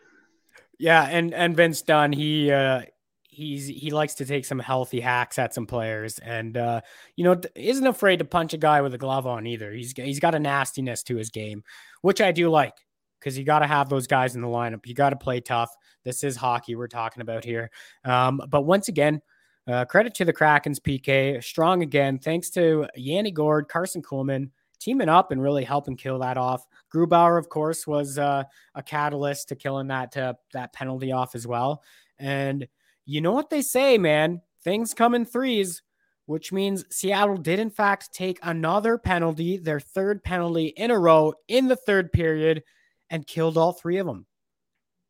Yeah, and and Vince Dunn, he uh, he's he likes to take some healthy hacks at some players, and uh, you know isn't afraid to punch a guy with a glove on either. He's he's got a nastiness to his game, which I do like because you got to have those guys in the lineup. You got to play tough. This is hockey we're talking about here. Um, but once again, uh, credit to the Krakens PK, strong again. Thanks to Yanni Gourde, Carson Kuhlman teaming up and really helping kill that off. Grubauer, of course, was uh, a catalyst to killing that uh, that penalty off as well. And you know what they say, man? Things come in threes, which means Seattle did, in fact, take another penalty, their third penalty in a row in the third period, and killed all three of them.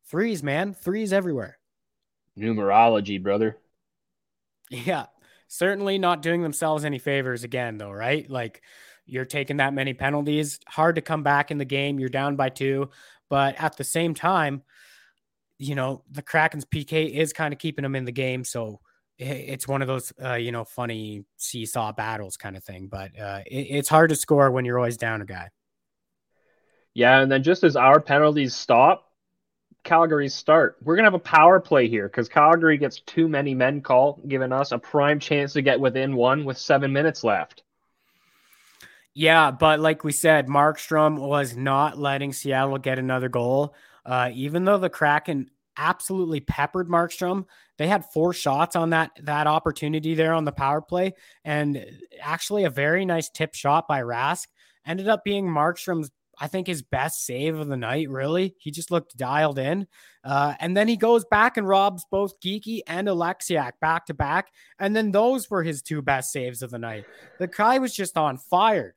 Threes, man. Threes everywhere. Numerology, brother. Yeah. Certainly not doing themselves any favors again, though, right? Like, you're taking that many penalties. Hard to come back in the game. You're down by two. But at the same time, you know, the Kraken's PK is kind of keeping them in the game. So it's one of those, uh, you know, funny seesaw battles kind of thing. But uh, it, it's hard to score when you're always down a guy. Yeah. And then just as our penalties stop, Calgary's start. We're going to have a power play here because Calgary gets too many men call, giving us a prime chance to get within one with seven minutes left. Yeah, but like we said, Markstrom was not letting Seattle get another goal. Uh, even though the Kraken absolutely peppered Markstrom, they had four shots on that that opportunity there on the power play, and actually a very nice tip shot by Rask ended up being Markstrom's. I think his best save of the night, really. He just looked dialed in. Uh, and then he goes back and robs both Geekie and Oleksiak back to back. And then those were his two best saves of the night. The guy was just on fire.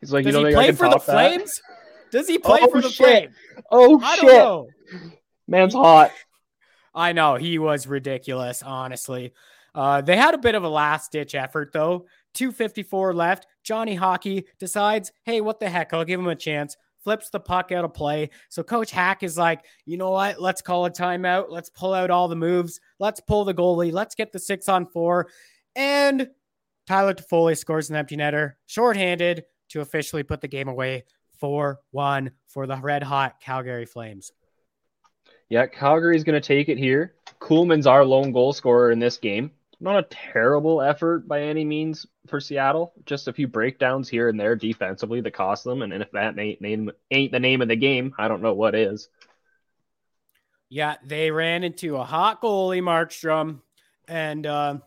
He's like, Does you know, he play for the Flames? Does he play oh, for the shit. Flames? Oh I shit! Know. Man's hot. I know he was ridiculous. Honestly, uh, they had a bit of a last ditch effort though. 254 left. Johnny Hockey decides, hey, what the heck? I'll give him a chance. Flips the puck out of play. So Coach Hack is like, you know what? Let's call a timeout. Let's pull out all the moves. Let's pull the goalie. Let's get the six on four. And Tyler Toffoli scores an empty netter, shorthanded to officially put the game away 4 1 for the red hot Calgary Flames. Yeah, Calgary's going to take it here. Kuhlman's our lone goal scorer in this game. Not a terrible effort by any means for Seattle. Just a few breakdowns here and there defensively that cost them. And if that ain't, name, ain't the name of the game, I don't know what is. Yeah, they ran into a hot goalie, Markstrom, and uh,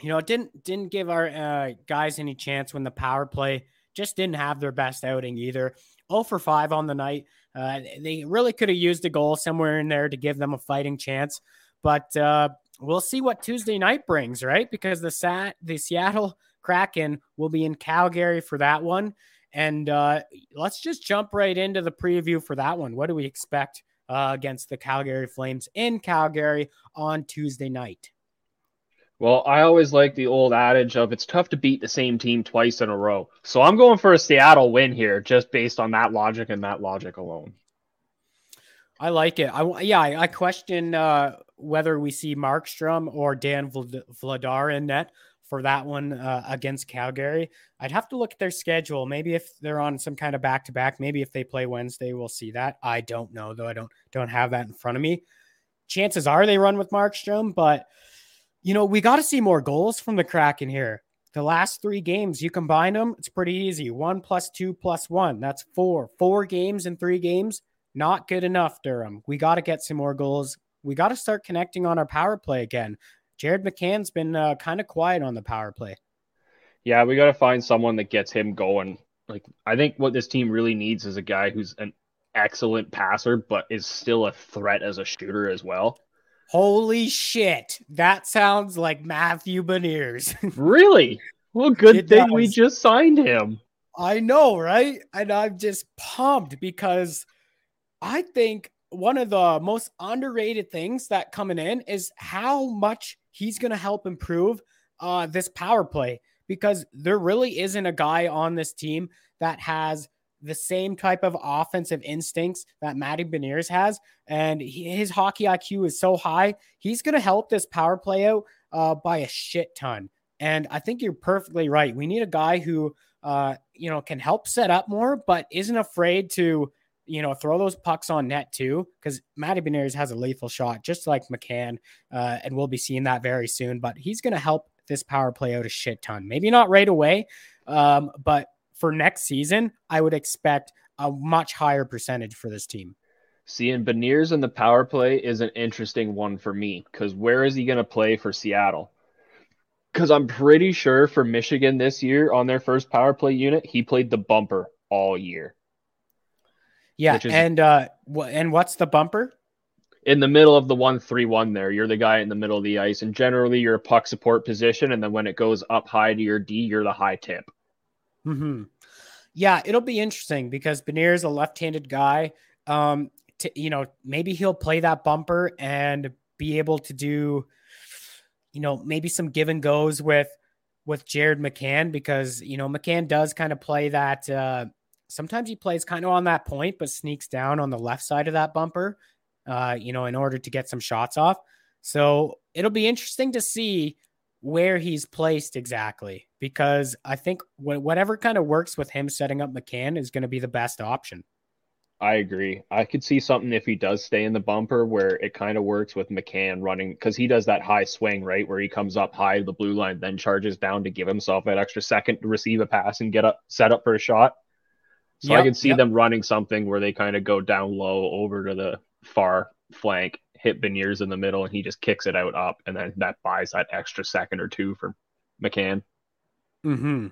you know, it didn't didn't give our uh, guys any chance when the power play just didn't have their best outing either. 0 for 5 on the night. Uh, they really could have used a goal somewhere in there to give them a fighting chance. But uh, we'll see what Tuesday night brings, right? Because the Sat the Seattle Kraken will be in Calgary for that one. And uh, let's just jump right into the preview for that one. What do we expect uh, against the Calgary Flames in Calgary on Tuesday night? Well, I always like the old adage of it's tough to beat the same team twice in a row. So I'm going for a Seattle win here, just based on that logic and that logic alone. I like it. I yeah, I, I question uh, whether we see Markstrom or Dan Vladar in net for that one uh, against Calgary. I'd have to look at their schedule. Maybe if they're on some kind of back to back, maybe if they play Wednesday, we'll see that. I don't know though. I don't don't have that in front of me. Chances are they run with Markstrom, but you know, we got to see more goals from the Kraken here. The last three games, you combine them, it's pretty easy. One plus two plus one. That's four. Four games in three games. Not good enough, Durham. We got to get some more goals. We got to start connecting on our power play again. Jared McCann's been uh, kind of quiet on the power play. Yeah, we got to find someone that gets him going like I think what this team really needs is a guy who's an excellent passer, but is still a threat as a shooter as well. Holy shit. That sounds like Matthew Beniers. really? Well, good It thing we just signed him. I know, right? And I'm just pumped because I think one of the most underrated things that coming in is how much he's going to help improve uh, this power play because there really isn't a guy on this team that has the same type of offensive instincts that Matty Beniers has. And he, his hockey IQ is so high. He's going to help this power play out uh, by a shit ton. And I think you're perfectly right. We need a guy who, uh, you know, can help set up more, but isn't afraid to, you know, throw those pucks on net too. Because Matty Beniers has a lethal shot, just like McCann, uh, and we'll be seeing that very soon. But he's going to help this power play out a shit ton. Maybe not right away, um, but for next season, I would expect a much higher percentage for this team. Seeing Beniers in the power play is an interesting one for me because where is he going to play for Seattle? Because I'm pretty sure for Michigan this year on their first power play unit, he played the bumper all year. Yeah, is- and uh, and what's the bumper? In the middle of the one three one, there you're the guy in the middle of the ice, and generally you're a puck support position, and then when it goes up high to your D, you're the high tip. hmm Yeah, it'll be interesting because Benier is a left-handed guy. Um, to, you know, maybe he'll play that bumper and be able to do, you know, maybe some give and goes with with Jared McCann because you know McCann does kind of play that. Uh, sometimes he plays kind of on that point, but sneaks down on the left side of that bumper. Uh, you know, in order to get some shots off. So it'll be interesting to see where he's placed exactly because I think whatever kind of works with him setting up McCann is going to be the best option. I agree. I could see something if he does stay in the bumper where it kind of works with McCann running because he does that high swing, right? Where he comes up high to the blue line, then charges down to give himself that extra second to receive a pass and get up set up for a shot. So I Yep, can see yep. them running something where they kind of go down low over to the far flank, hit Beniers in the middle, and he just kicks it out up, and then that buys that extra second or two for McCann. Hmm.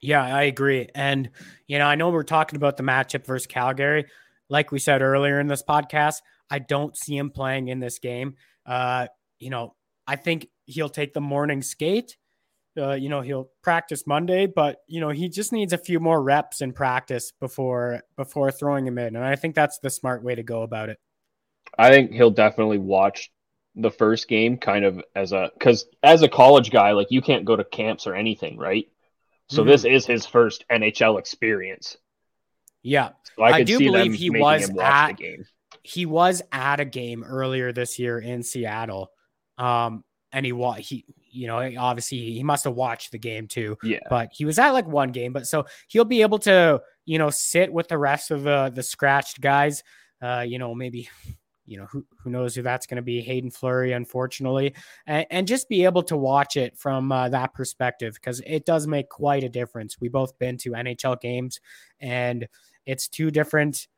Yeah, I agree. And you know, I know we're talking about the matchup versus Calgary. Like we said earlier in this podcast, I don't see him playing in this game. Uh, you know, I think he'll take the morning skate. Uh, you know, he'll practice Monday, but you know, he just needs a few more reps in practice before before throwing him in. And I think that's the smart way to go about it. I think he'll definitely watch the first game kind of as a because as a college guy, like you can't go to camps or anything, right? So Mhm. this is his first NHL experience. Yeah. So I, I do believe he was at- the game. he was at a game earlier this year in Seattle. Um, and he wa- he you know obviously he must have watched the game too, Yeah, but he was at like one game. But so he'll be able to you know sit with the rest of the the scratched guys. Uh, you know maybe you know who who knows who that's going to be Haydn Fleury, unfortunately, and, and just be able to watch it from uh, that perspective because it does make quite a difference. We both been to NHL games, and it's two different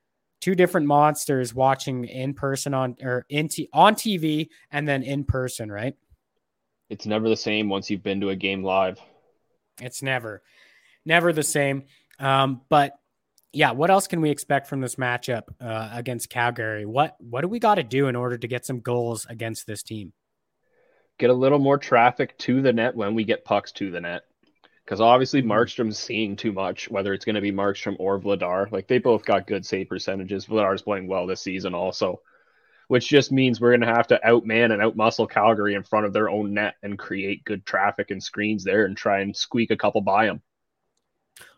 two different monsters watching in person on or in t- on TV and then in person, right? it's never the same once you've been to a game live. It's never, never the same. Um, but yeah, what else can we expect from this matchup uh, against Calgary? What what do we got to do in order to get some goals against this team? Get a little more traffic to the net when we get pucks to the net. Because obviously Mhm. Markstrom's seeing too much, whether it's going to be Markstrom or Vladar. Like they both got good save percentages. Vladar's playing well this season also, which just means we're going to have to outman and outmuscle Calgary in front of their own net and create good traffic and screens there and try and squeak a couple by them.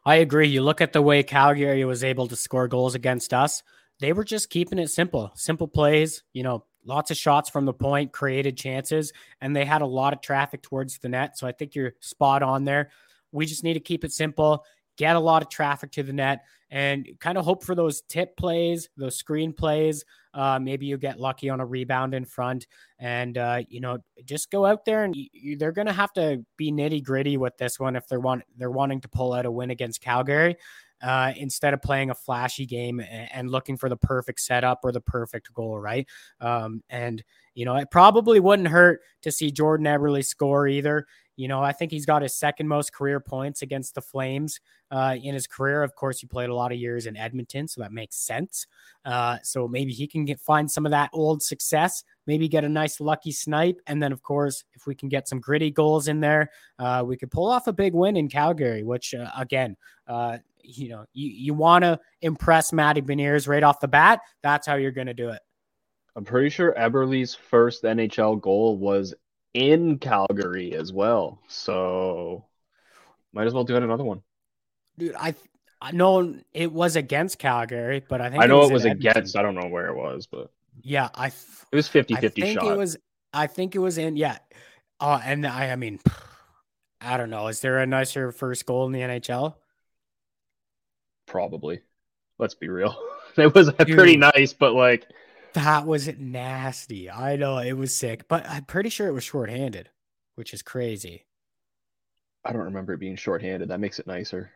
I agree. You look at the way Calgary was able to score goals against us. They were just keeping it simple, simple plays, you know, lots of shots from the point, created chances, and they had a lot of traffic towards the net. So I think you're spot on there. We just need to keep it simple, get a lot of traffic to the net, and kind of hope for those tip plays, those screen plays. Uh, maybe you get lucky on a rebound in front, and uh, you know just go out there and you, they're going to have to be nitty gritty with this one if they're want they're wanting to pull out a win against Calgary. Uh, instead of playing a flashy game and, and, looking for the perfect setup or the perfect goal, right? Um, and you know, it probably wouldn't hurt to see Jordan Eberle score either. You know, I think he's got his second most career points against the Flames uh, in his career. Of course, he played a lot of years in Edmonton, so that makes sense. Uh, so maybe he can get find some of that old success. Maybe get a nice lucky snipe, and then of course, if we can get some gritty goals in there, uh, we could pull off a big win in Calgary. Which uh, again, uh, you know, you you want to impress Matty Beniers right off the bat. That's how you're going to do it. I'm pretty sure Eberle's first NHL goal was in Calgary as well. So might as well do it another one. Dude, I I know it was against Calgary, but I think I know it was, it was against. I don't know where it was, but yeah, I it was 50 50 shot. it was I think it was in yeah. Uh, and I I mean I don't know. Is there a nicer first goal in the NHL? Probably. Let's be real. it was pretty nice, but like That was nasty. I know it was sick, but I'm pretty sure it was shorthanded, which is crazy. I don't remember it being shorthanded. That makes it nicer.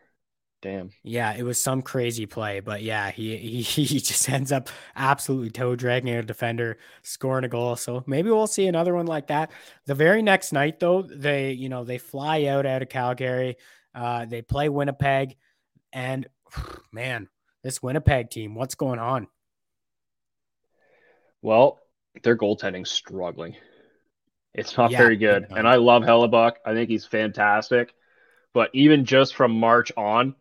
Damn. Yeah, it was some crazy play, but yeah, he he, he just ends up absolutely toe dragging a defender, scoring a goal. So maybe we'll see another one like that. The very next night, though, they you know they fly out out of Calgary, uh, they play Winnipeg, and man, this Winnipeg team, what's going on? Well, their goaltending's struggling. It's not Yeah, very good. And I love Hellebuyck. I think he's fantastic. But even just from March on,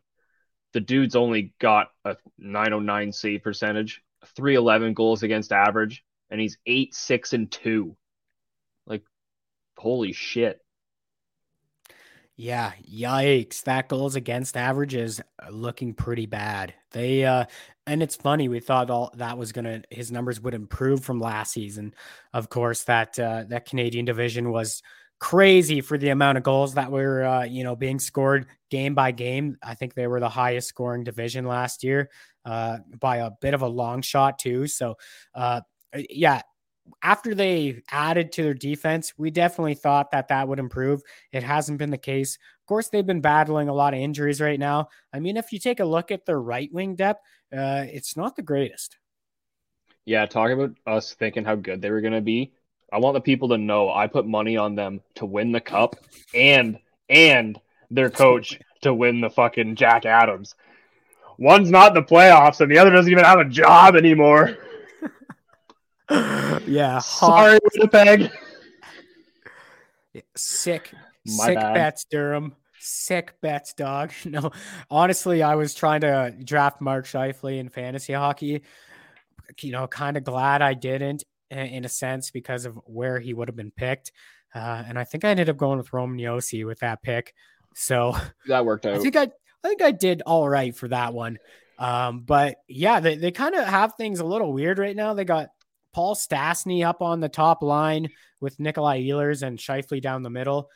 the dude's only got a 909 save percentage, 311 goals against average, and he's 8 6 and 2. Like holy shit. Yeah, yikes. That goals against average is uh, looking pretty bad. They uh and it's funny, we thought all that was gonna his numbers would improve from last season. Of course, that uh that Canadian division was crazy for the amount of goals that were uh, you know being scored game by game. I think they were the highest scoring division last year, uh by a bit of a long shot too. So uh yeah, after they added to their defense, we definitely thought that that would improve. It hasn't been the case. Of course, they've been battling a lot of injuries right now. I mean, if you take a look at their right wing depth, uh, it's not the greatest. Yeah, talking about us thinking how good they were going to be. I want the people to know I put money on them to win the cup and and their coach to win the fucking Jack Adams. One's not in the playoffs and the other doesn't even have a job anymore. yeah, Sorry, Winnipeg. sick, My sick bad. bets, Durham. Sick bets, dog. No, honestly, I was trying to draft Mark Scheifele in fantasy hockey. You know, kind of glad I didn't in a sense because of where he would have been picked. Uh, and I think I ended up going with Roman Josi with that pick. So That worked out. I think I, I think I did all right for that one. Um, but yeah, they, they kind of have things a little weird right now. They got Paul Stastny up on the top line with Nikolai Ehlers and Scheifele down the middle.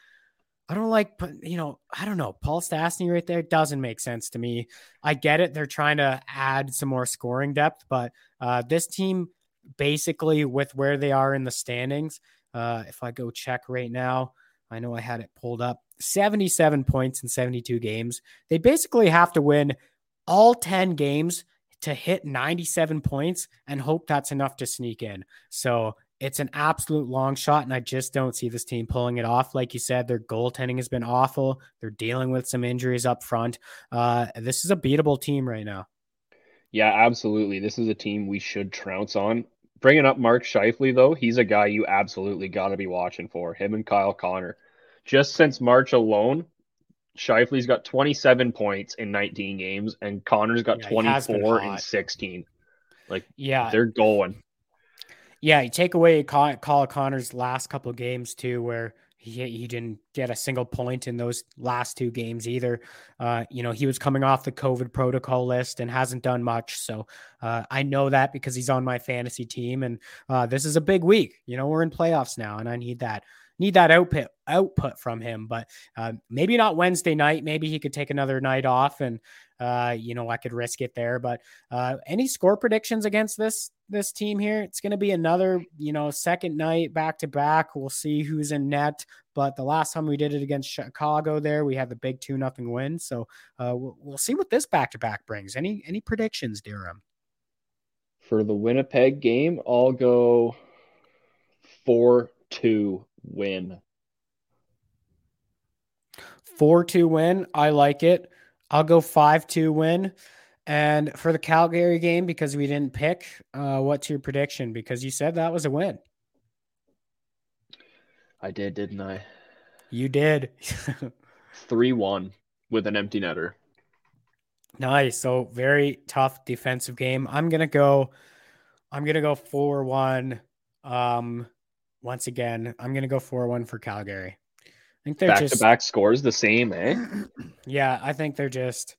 I don't like, you know, I don't know. Paul Stastny right there doesn't make sense to me. I get it; they're trying to add some more scoring depth, but uh, this team, basically, with where they are in the standings, uh, if I go check right now, I know I had it pulled up. Seventy-seven points in seventy-two games. They basically have to win all ten games to hit 97 points and hope that's enough to sneak in. So it's an absolute long shot, and I just don't see this team pulling it off. Like you said, their goaltending has been awful. They're dealing with some injuries up front. Uh, this is a beatable team right now. Yeah, absolutely. This is a team we should trounce on. Bringing up Mark Scheifele, though, he's a guy you absolutely got to be watching for. Him and Kyle Connor. Just since March alone, Scheifele's got 27 points in 19 games, and Connor's got Yeah, he has been 24 in 16. Like, Yeah, They're going. Yeah, you take away Kyle Connor's last couple of games too, where he he didn't get a single point in those last two games either. Uh, you know, he was coming off the COVID protocol list and hasn't done much. So uh, I know that because he's on my fantasy team, and uh, this is a big week. You know, we're in playoffs now, and I need that need that output output from him. But uh, maybe not Wednesday night. Maybe he could take another night off, and uh, you know, I could risk it there. But uh, any score predictions against this this team here? It's going to be another, you know, second night back to back. We'll see who's in net. But the last time we did it against Chicago, there we had the big two nothing win. So uh, we'll, we'll see what this back to back brings. Any any predictions, Durham? For the Winnipeg game, I'll go 4 2 win. 4 2 win. I like it. I'll go 5 2 win. And for the Calgary game, because we didn't pick, uh, what's your prediction? Because you said that was a win. I did, didn't I? You did. 3 1 with an empty netter. Nice. So very tough defensive game. I'm gonna go. I'm gonna go four one. Um, once again, I'm gonna go four one for Calgary. I think they're back just to back scores the same, eh? yeah. I think they're just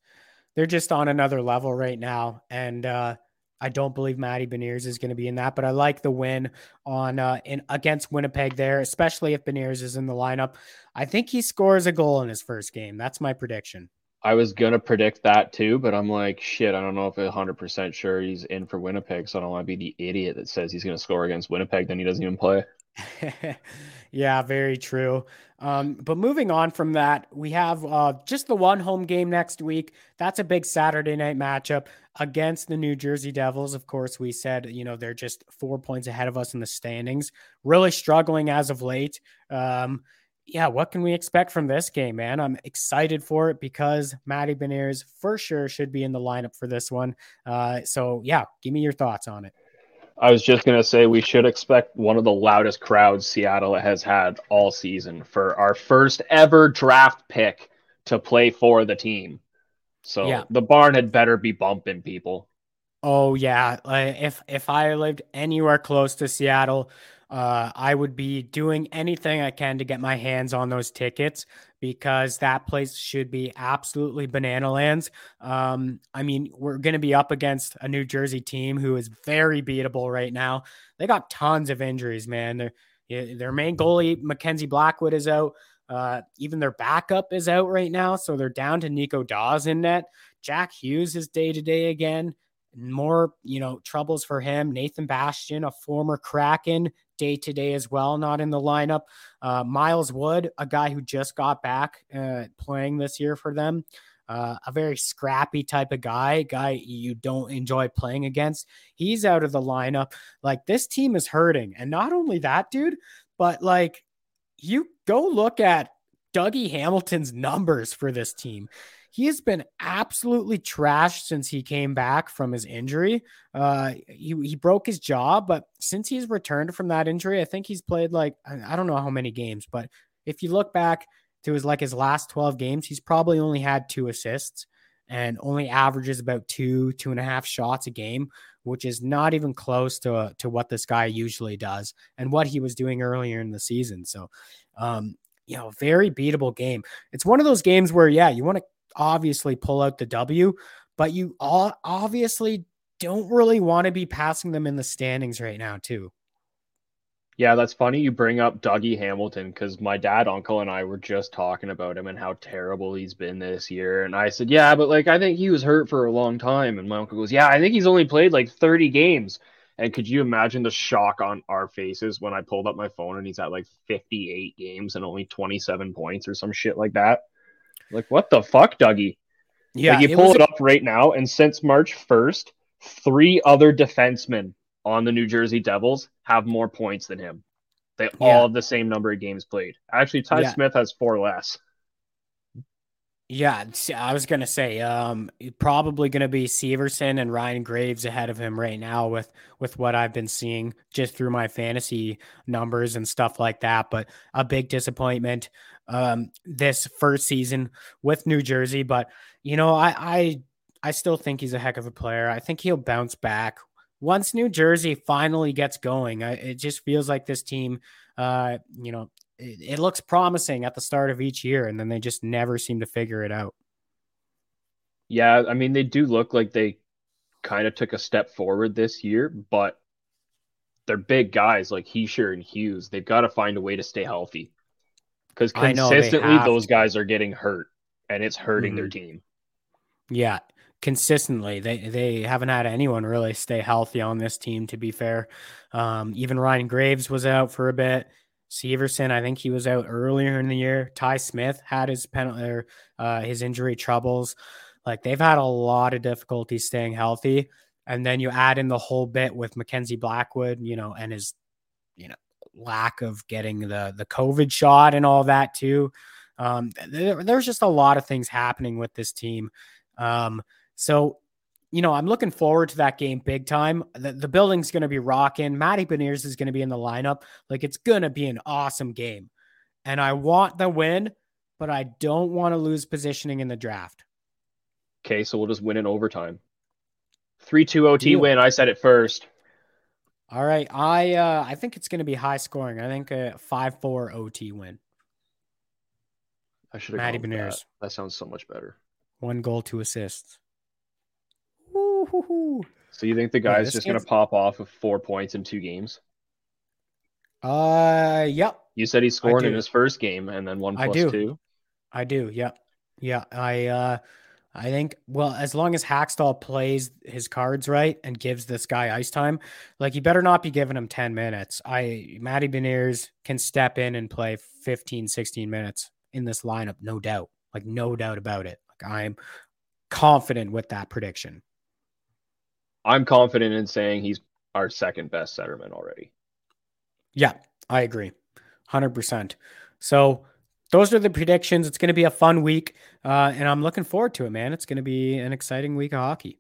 they're just on another level right now, and uh, I don't believe Matty Beniers is going to be in that. But I like the win on uh, in against Winnipeg there, especially if Beniers is in the lineup. I think he scores a goal in his first game. That's my prediction. I was gonna predict that too, but I'm like, shit, I don't know if 100 percent sure he's in for Winnipeg, so I don't want to be the idiot that says he's gonna score against Winnipeg, then he doesn't even play. yeah, very true. Um, but moving on from that, we have uh, just the one home game next week. That's a big Saturday night matchup against the New Jersey Devils. Of course, we said, you know, they're just four points ahead of us in the standings, really struggling as of late. Um, yeah, what can we expect from this game, man? I'm excited for it because Matty Beniers for sure should be in the lineup for this one. Uh, so, yeah, give me your thoughts on it. I was just gonna say we should expect one of the loudest crowds Seattle has had all season for our first ever draft pick to play for the team. So Yeah. the barn had better be bumping people. Oh yeah, if if I lived anywhere close to Seattle, uh, I would be doing anything I can to get my hands on those tickets because that place should be absolutely banana lands. Um, I mean, we're going to be up against a New Jersey team who is very beatable right now. They got tons of injuries, man. Their their main goalie Mackenzie Blackwood is out. Uh, even their backup is out right now, so they're down to Nico Daws in net. Jack Hughes is day to day again more you know troubles for him nathan bastian a former kraken day to day as well not in the lineup. Uh, miles wood a guy who just got back uh, playing this year for them uh, a very scrappy type of guy guy you don't enjoy playing against. He's out of the lineup. Like this team is hurting. And not only that dude but like you go look at dougie hamilton's numbers for this team he has been absolutely trashed since he came back from his injury. Uh, he, he broke his jaw, but since he's returned from that injury, I think he's played like, I don't know how many games, but if you look back to his like his last 12 games, he's probably only had two assists and only averages about two, two and a half shots a game, which is not even close to, to what this guy usually does and what he was doing earlier in the season. So, um, you know, very beatable game. It's one of those games where, yeah, you want to obviously pull out the W, but you all obviously don't really want to be passing them in the standings right now, too. Yeah, that's funny you bring up Dougie Hamilton because my dad, uncle, and I were just talking about him and how terrible he's been this year. And I said, Yeah, but like I think he was hurt for a long time. And my uncle goes, Yeah, I think he's only played like 30 games. And could you imagine the shock on our faces when I pulled up my phone and he's at like 58 games and only 27 points or some shit like that? Like, what the fuck, Dougie? Yeah, like, you it pull it a- up right now, and since March 1st, three other defensemen on the New Jersey Devils have more points than him. They Yeah. all have the same number of games played. Actually, Ty Yeah. Smith has four less. Yeah, I was gonna say, um, probably gonna be Severson and Ryan Graves ahead of him right now with with what I've been seeing just through my fantasy numbers and stuff like that. But a big disappointment um, this first season with New Jersey. But you know, I I I still think he's a heck of a player. I think he'll bounce back once New Jersey finally gets going. I, it just feels like this team, uh, you know, it, it looks promising at the start of each year, and then they just never seem to figure it out. Yeah, I mean, they do look like they kind of took a step forward this year, but they're big guys like Hischier and Hughes. They've got to find a way to stay healthy because know, consistently those to. guys are getting hurt, and it's hurting their Mhm. team. Yeah, consistently. They they haven't had anyone really stay healthy on this team. To be fair, um, even Ryan Graves was out for a bit. Severson, I think he was out earlier in the year. Ty Smith had his penalty, or, uh, his injury troubles. Like they've had a lot of difficulty staying healthy, and then you add in the whole bit with Mackenzie Blackwood, you know, and his, you know, lack of getting the the COVID shot and all that too. Um, there, there's just a lot of things happening with this team. Um, so, you know, I'm looking forward to that game big time. The, the building's going to be rocking. Matty Beniers is going to be in the lineup. Like, it's going to be an awesome game. And I want the win, but I don't want to lose positioning in the draft. Okay, so we'll just win in overtime. 3 2 OT Deal. win. I said it first. All right. I uh I think it's gonna be high scoring. I think a five four OT win. I should have Matty gone with Beniers. that. that sounds so much better. One goal, two assists. Woo-hoo-hoo. So you think the guy's this just going to pop off with four points in two games? Uh yep, You said he scored in his first game and then one I do. two. I do. Yep. Yeah. I uh I think well, as long as Hakstol plays his cards right and gives this guy ice time, like you better not be giving him 10 minutes. I Matty Beniers can step in and play 15, 16 minutes in this lineup, no doubt. Like no doubt about it. Like I'm confident with that prediction. I'm confident in saying he's our second best centerman already. Yeah, I agree. 100%. So those are the predictions. It's going to be a fun week, uh, and I'm looking forward to it, man. It's going to be an exciting week of hockey.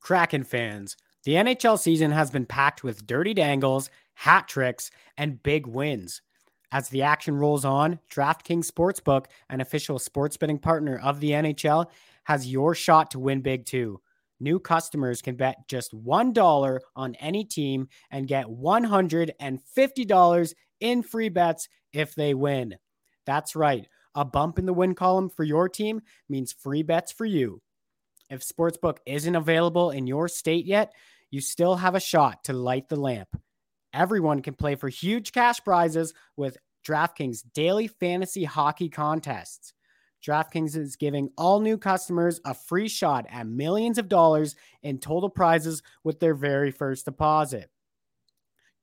Kraken fans, the NHL season has been packed with dirty dangles, hat tricks, and big wins. As the action rolls on, DraftKings Sportsbook, an official sports betting partner of the NHL, has your shot to win big too. New customers can bet just $1 on any team and get $150 in free bets if they win. That's right. A bump in the win column for your team means free bets for you. If Sportsbook isn't available in your state yet, you still have a shot to light the lamp. Everyone can play for huge cash prizes with DraftKings daily fantasy hockey contests. DraftKings is giving all new customers a free shot at millions of dollars in total prizes with their very first deposit.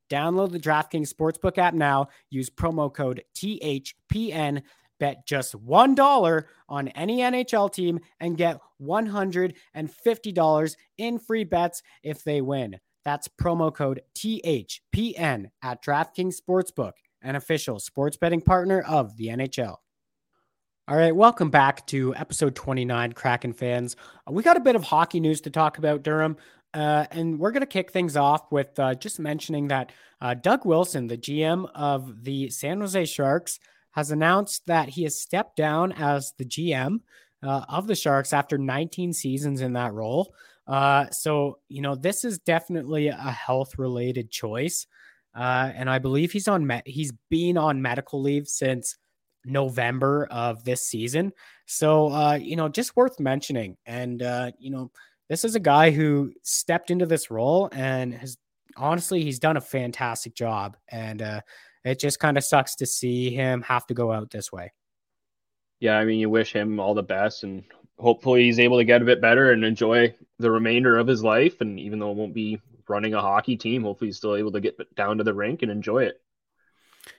Download the DraftKings Sportsbook app now. Use promo code THPN. Bet just $1 on any NHL team and get $150 in free bets if they win. That's promo code THPN at DraftKings Sportsbook, an official sports betting partner of the NHL. All right, welcome back to episode 29, Kraken fans. Uh, We got a bit of hockey news to talk about, Durham. Uh, and we're going to kick things off with uh, just mentioning that uh, Doug Wilson, the GM of the San Jose Sharks, has announced that he has stepped down as the GM uh, of the Sharks after 19 seasons in that role. Uh, so, you know, this is definitely a health related choice. Uh, and I believe he's on, me- he's been on medical leave since November of this season. So, you know, just worth mentioning. And, you know, this is a guy who stepped into this role and has honestly, he's done a fantastic job. And uh, it just kind of sucks to see him have to go out this way. Yeah, I mean, you wish him all the best, and hopefully he's able to get a bit better and enjoy the remainder of his life. And even though it won't be running a hockey team, hopefully he's still able to get down to the rink and enjoy it.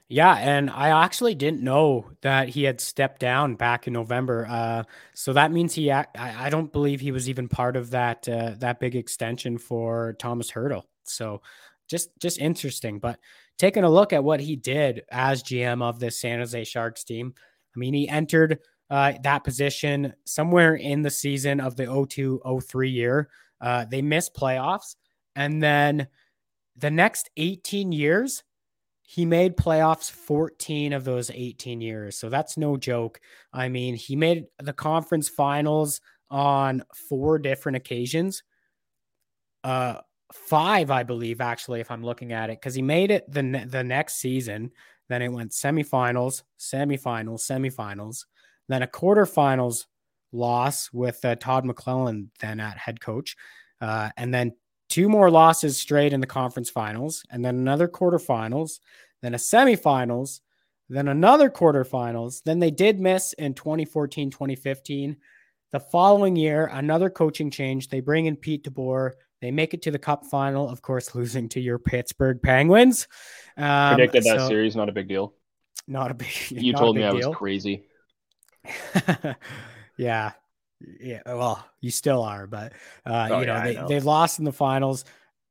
Yeah, and I actually didn't know that he had stepped down back in November. Uh, so that means he, I, I don't believe he was even part of that uh, that big extension for Tomas Hertl. So just just interesting. But taking a look at what he did as GM of the San Jose Sharks team, I mean, he entered uh, that position somewhere in the season of the 02 03 year. Uh, they missed playoffs, and then the next 18 years he made playoffs 14 of those 18 years. So that's no joke. I mean, he made the conference finals on four different occasions. Uh five, I believe actually if I'm looking at it cuz he made it the ne- the next season, then it went semifinals, semifinals, semifinals, then a quarterfinals loss with uh, Todd McLellan then at head coach. Uh, and then two more losses straight in the conference finals, and then another quarterfinals, then a semifinals, then another quarterfinals. Then they did miss in 2014, 2015. The following year, another coaching change. They bring in Pete DeBoer. They make it to the cup final, of course, losing to your Pittsburgh Penguins. Um, Predicted that so series, not a big deal. Not a big. You told me big I deal. was crazy. yeah. Yeah. Well, you still are, but uh, Oh, you know, yeah, they, know. they lost in the finals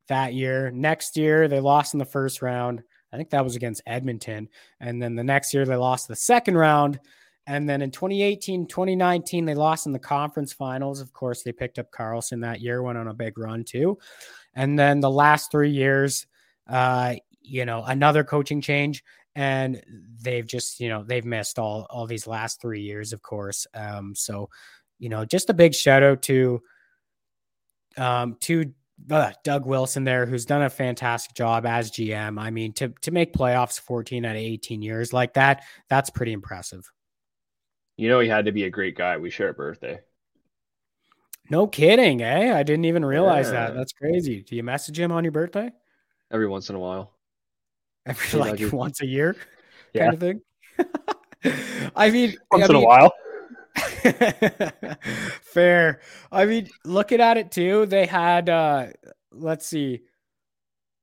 that year. Next year, they lost in the first round. I think that was against Edmonton. And then the next year, they lost the second round. And then in 2018, 2019, they lost in the conference finals. Of course, they picked up Karlsson that year, went on a big run too. And then the last three years, uh, you know, another coaching change, and they've just, you know, they've missed all all these last three years, of course. Um, so, you know, just a big shout out to um to uh, Doug Wilson there, who's done a fantastic job as GM. I mean, to to make playoffs 14 out of 18 years like that, that's pretty impressive. You know, he had to be a great guy. We share a birthday. No kidding, eh? I didn't even realize Yeah. that. That's crazy. Do you message him on your birthday? Every once in a while. Every like once a year, Yeah. kind of thing. I mean, Once I in a while. Fair. I mean, looking at it too, they had uh let's see.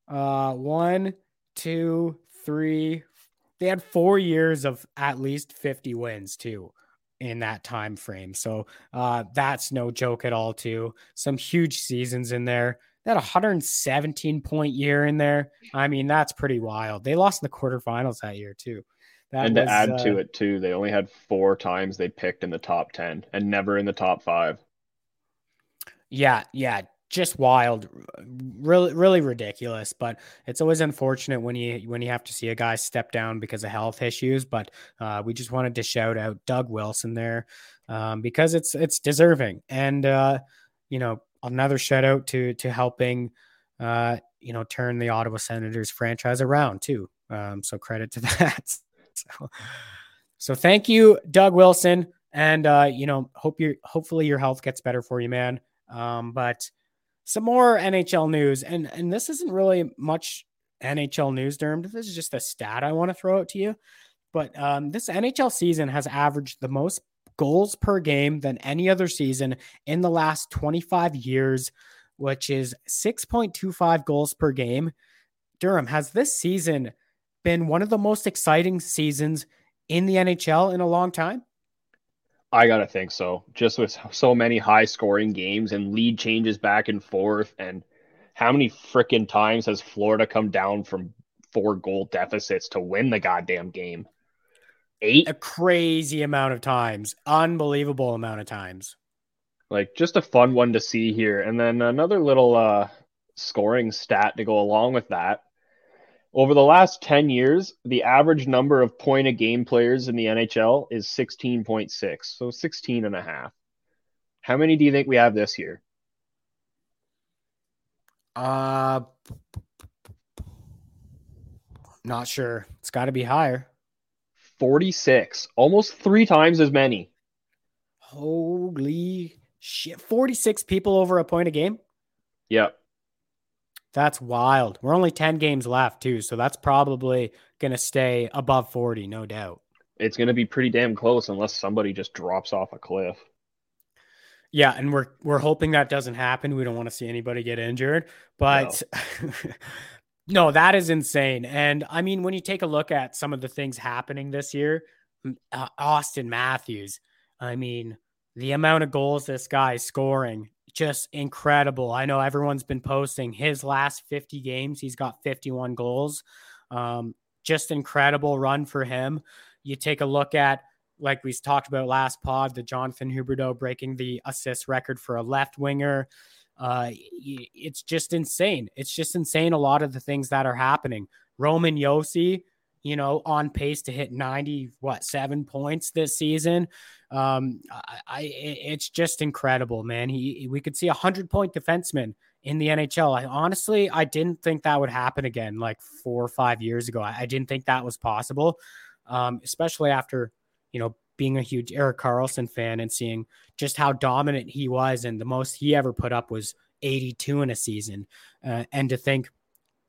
Uh one, two, three. They had four years of at least 50 wins too in that time frame. So uh that's no joke at all, too. Some huge seasons in there. Had 117 point year in there. I mean, that's pretty wild. They lost in the quarterfinals that year too. That and to add uh, to it too, they only had four times they picked in the top ten and never in the top five. Yeah, yeah, just wild, really, really ridiculous. But it's always unfortunate when you when you have to see a guy step down because of health issues. But uh, we just wanted to shout out Doug Wilson there um, because it's it's deserving, and uh, you know another shout out to to helping uh, you know turn the Ottawa Senators franchise around too. Um, so credit to that. so, so thank you, Doug Wilson, and uh, you know hope your hopefully your health gets better for you, man. Um, but some more NHL news, and and this isn't really much NHL news, Derm. This is just a stat I want to throw out to you. But um, this NHL season has averaged the most goals per game than any other season in the last 25 years, which is 6.25 goals per game. Durham, has this season been one of the most exciting seasons in the NHL in a long time? I gotta think so. Just with so many high scoring games and lead changes back and forth, and how many freaking times has Florida come down from four goal deficits to win the goddamn game? Eight? A crazy amount of times, unbelievable amount of times. Like just a fun one to see here. And then another little uh scoring stat to go along with that. Over the last 10 years, the average number of point a game players in the NHL is 16.6, so 16 and a half. How many do you think we have this year? Uh, not sure. It's got to be higher. 46, almost three times as many. Holy shit! Forty-six people over a point a game. Yep. That's wild. We're only ten games left too, so that's probably gonna stay above forty, no doubt. It's going to be pretty damn close unless somebody just drops off a cliff. Yeah, and we're we're hoping that doesn't happen. We don't want to see anybody get injured, but no. that is insane. And I mean, when you take a look at some of the things happening this year, uh, Austin Matthews, I mean, the amount of goals this guy is scoring, just incredible. I know everyone's been posting his last 50 games, he's got 51 goals. Um, just incredible run for him. You take a look at like we talked about last pod, the Jonathan Huberdeau breaking the assist record for a left winger. Uh, it's just insane. It's just insane. A lot of the things that are happening. Roman Josi, you know, on pace to hit 90, what, seven points this season. Um, I, I it's just incredible, man. He, we could see a hundred point defenseman in the NHL. I honestly, I didn't think that would happen again like four or five years ago. I, I didn't think that was possible. Um, especially after, you know, being a huge Erik Karlsson fan and seeing just how dominant he was. And the most he ever put up was 82 in a season. Uh, and to think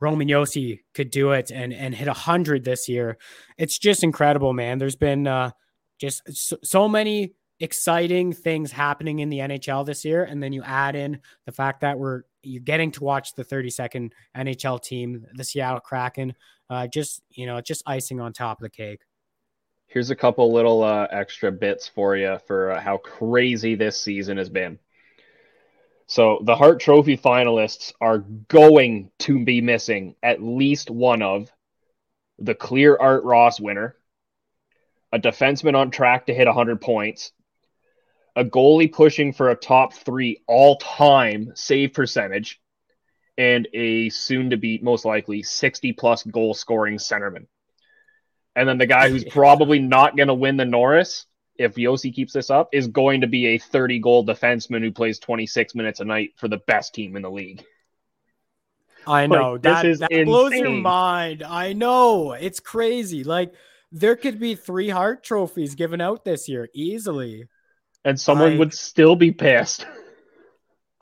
Roman Josi could do it and, and hit 100 this year, it's just incredible, man. There's been uh, just so, so many exciting things happening in the NHL this year. And then you add in the fact that we're you're getting to watch the 32nd NHL team, the Seattle Kraken. Uh, just you know, just icing on top of the cake. Here's a couple little uh, extra bits for you for uh, how crazy this season has been. So the Hart Trophy finalists are going to be missing at least one of the clear Art Ross winner, a defenseman on track to hit 100 points, a goalie pushing for a top three all time save percentage, and a soon to be, most likely, 60 plus goal scoring centerman. And then the guy who's probably not going to win the Norris, if Josi keeps this up, is going to be a 30 goal defenseman who plays 26 minutes a night for the best team in the league. I know Like, that, is that blows your mind. I know it's crazy. Like there could be three Hart trophies given out this year easily. And someone I- would still be pissed.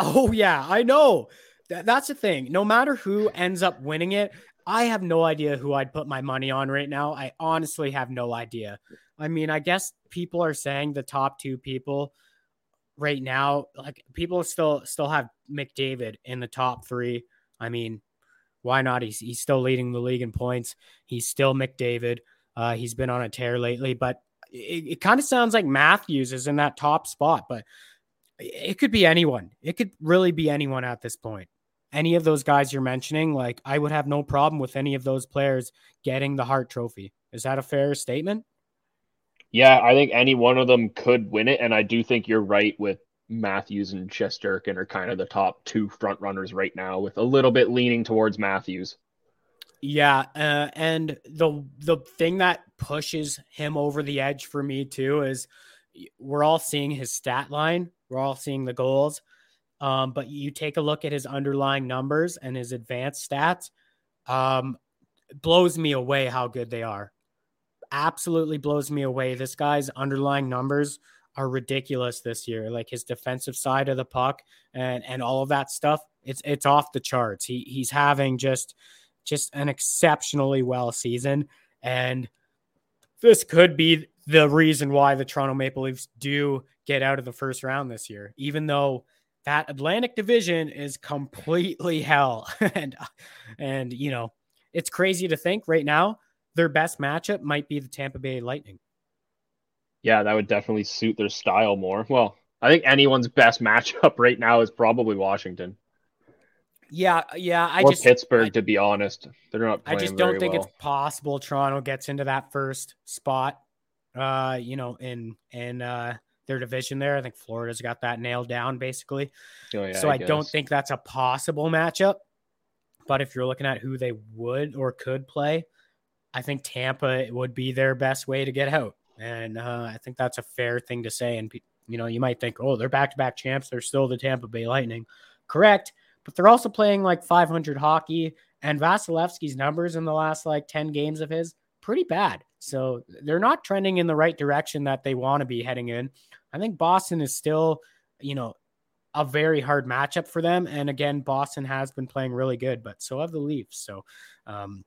Oh yeah, I know. That, that's the thing. No matter who ends up winning it, I have no idea who I'd put my money on right now. I honestly have no idea. I mean, I guess people are saying the top two people right now, like people still still have McDavid in the top three. I mean, why not? He's he's still leading the league in points. He's still McDavid. Uh, he's been on a tear lately, but it, it kind of sounds like Matthews is in that top spot, but it could be anyone. It could really be anyone at this point. Any of those guys you're mentioning, like I would have no problem with any of those players getting the Hart Trophy. Is that a fair statement? Yeah, I think any one of them could win it, and I do think you're right with Matthews and Shesterkin are kind of the top two front runners right now, with a little bit leaning towards Matthews. Yeah, uh, and the the thing that pushes him over the edge for me too is we're all seeing his stat line, we're all seeing the goals, um, but you take a look at his underlying numbers and his advanced stats, um, blows me away how good they are. Absolutely blows me away. This guy's underlying numbers are ridiculous this year. Like his defensive side of the puck and and all of that stuff, it's it's off the charts. He he's having just just an exceptionally well season. And this could be the reason why the Toronto Maple Leafs do get out of the first round this year, even though that Atlantic division is completely hell. and, and, you know, it's crazy to think right now their best matchup might be the Tampa Bay Lightning. Yeah, that would definitely suit their style more. Well, I think anyone's best matchup right now is probably Washington Yeah. Yeah. I or just, Pittsburgh, I- to be honest. They're not I just don't think well. it's possible Toronto gets into that first spot. Uh, you know, in in uh their division there. I think Florida's got that nailed down basically. Oh, yeah, so I, don't think that's a possible matchup. But if you're looking at who they would or could play, I think Tampa would be their best way to get out. And uh, I think that's a fair thing to say. And you know, you might think, oh, they're back-to-back champs. They're still the Tampa Bay Lightning, correct? But they're also playing like 500 hockey. And Vasilevskiy's numbers in the last like 10 games of his pretty bad. So they're not trending in the right direction that they want to be heading in. I think Boston is still, you know, a very hard matchup for them. And again, Boston has been playing really good, but so have the Leafs. So, um,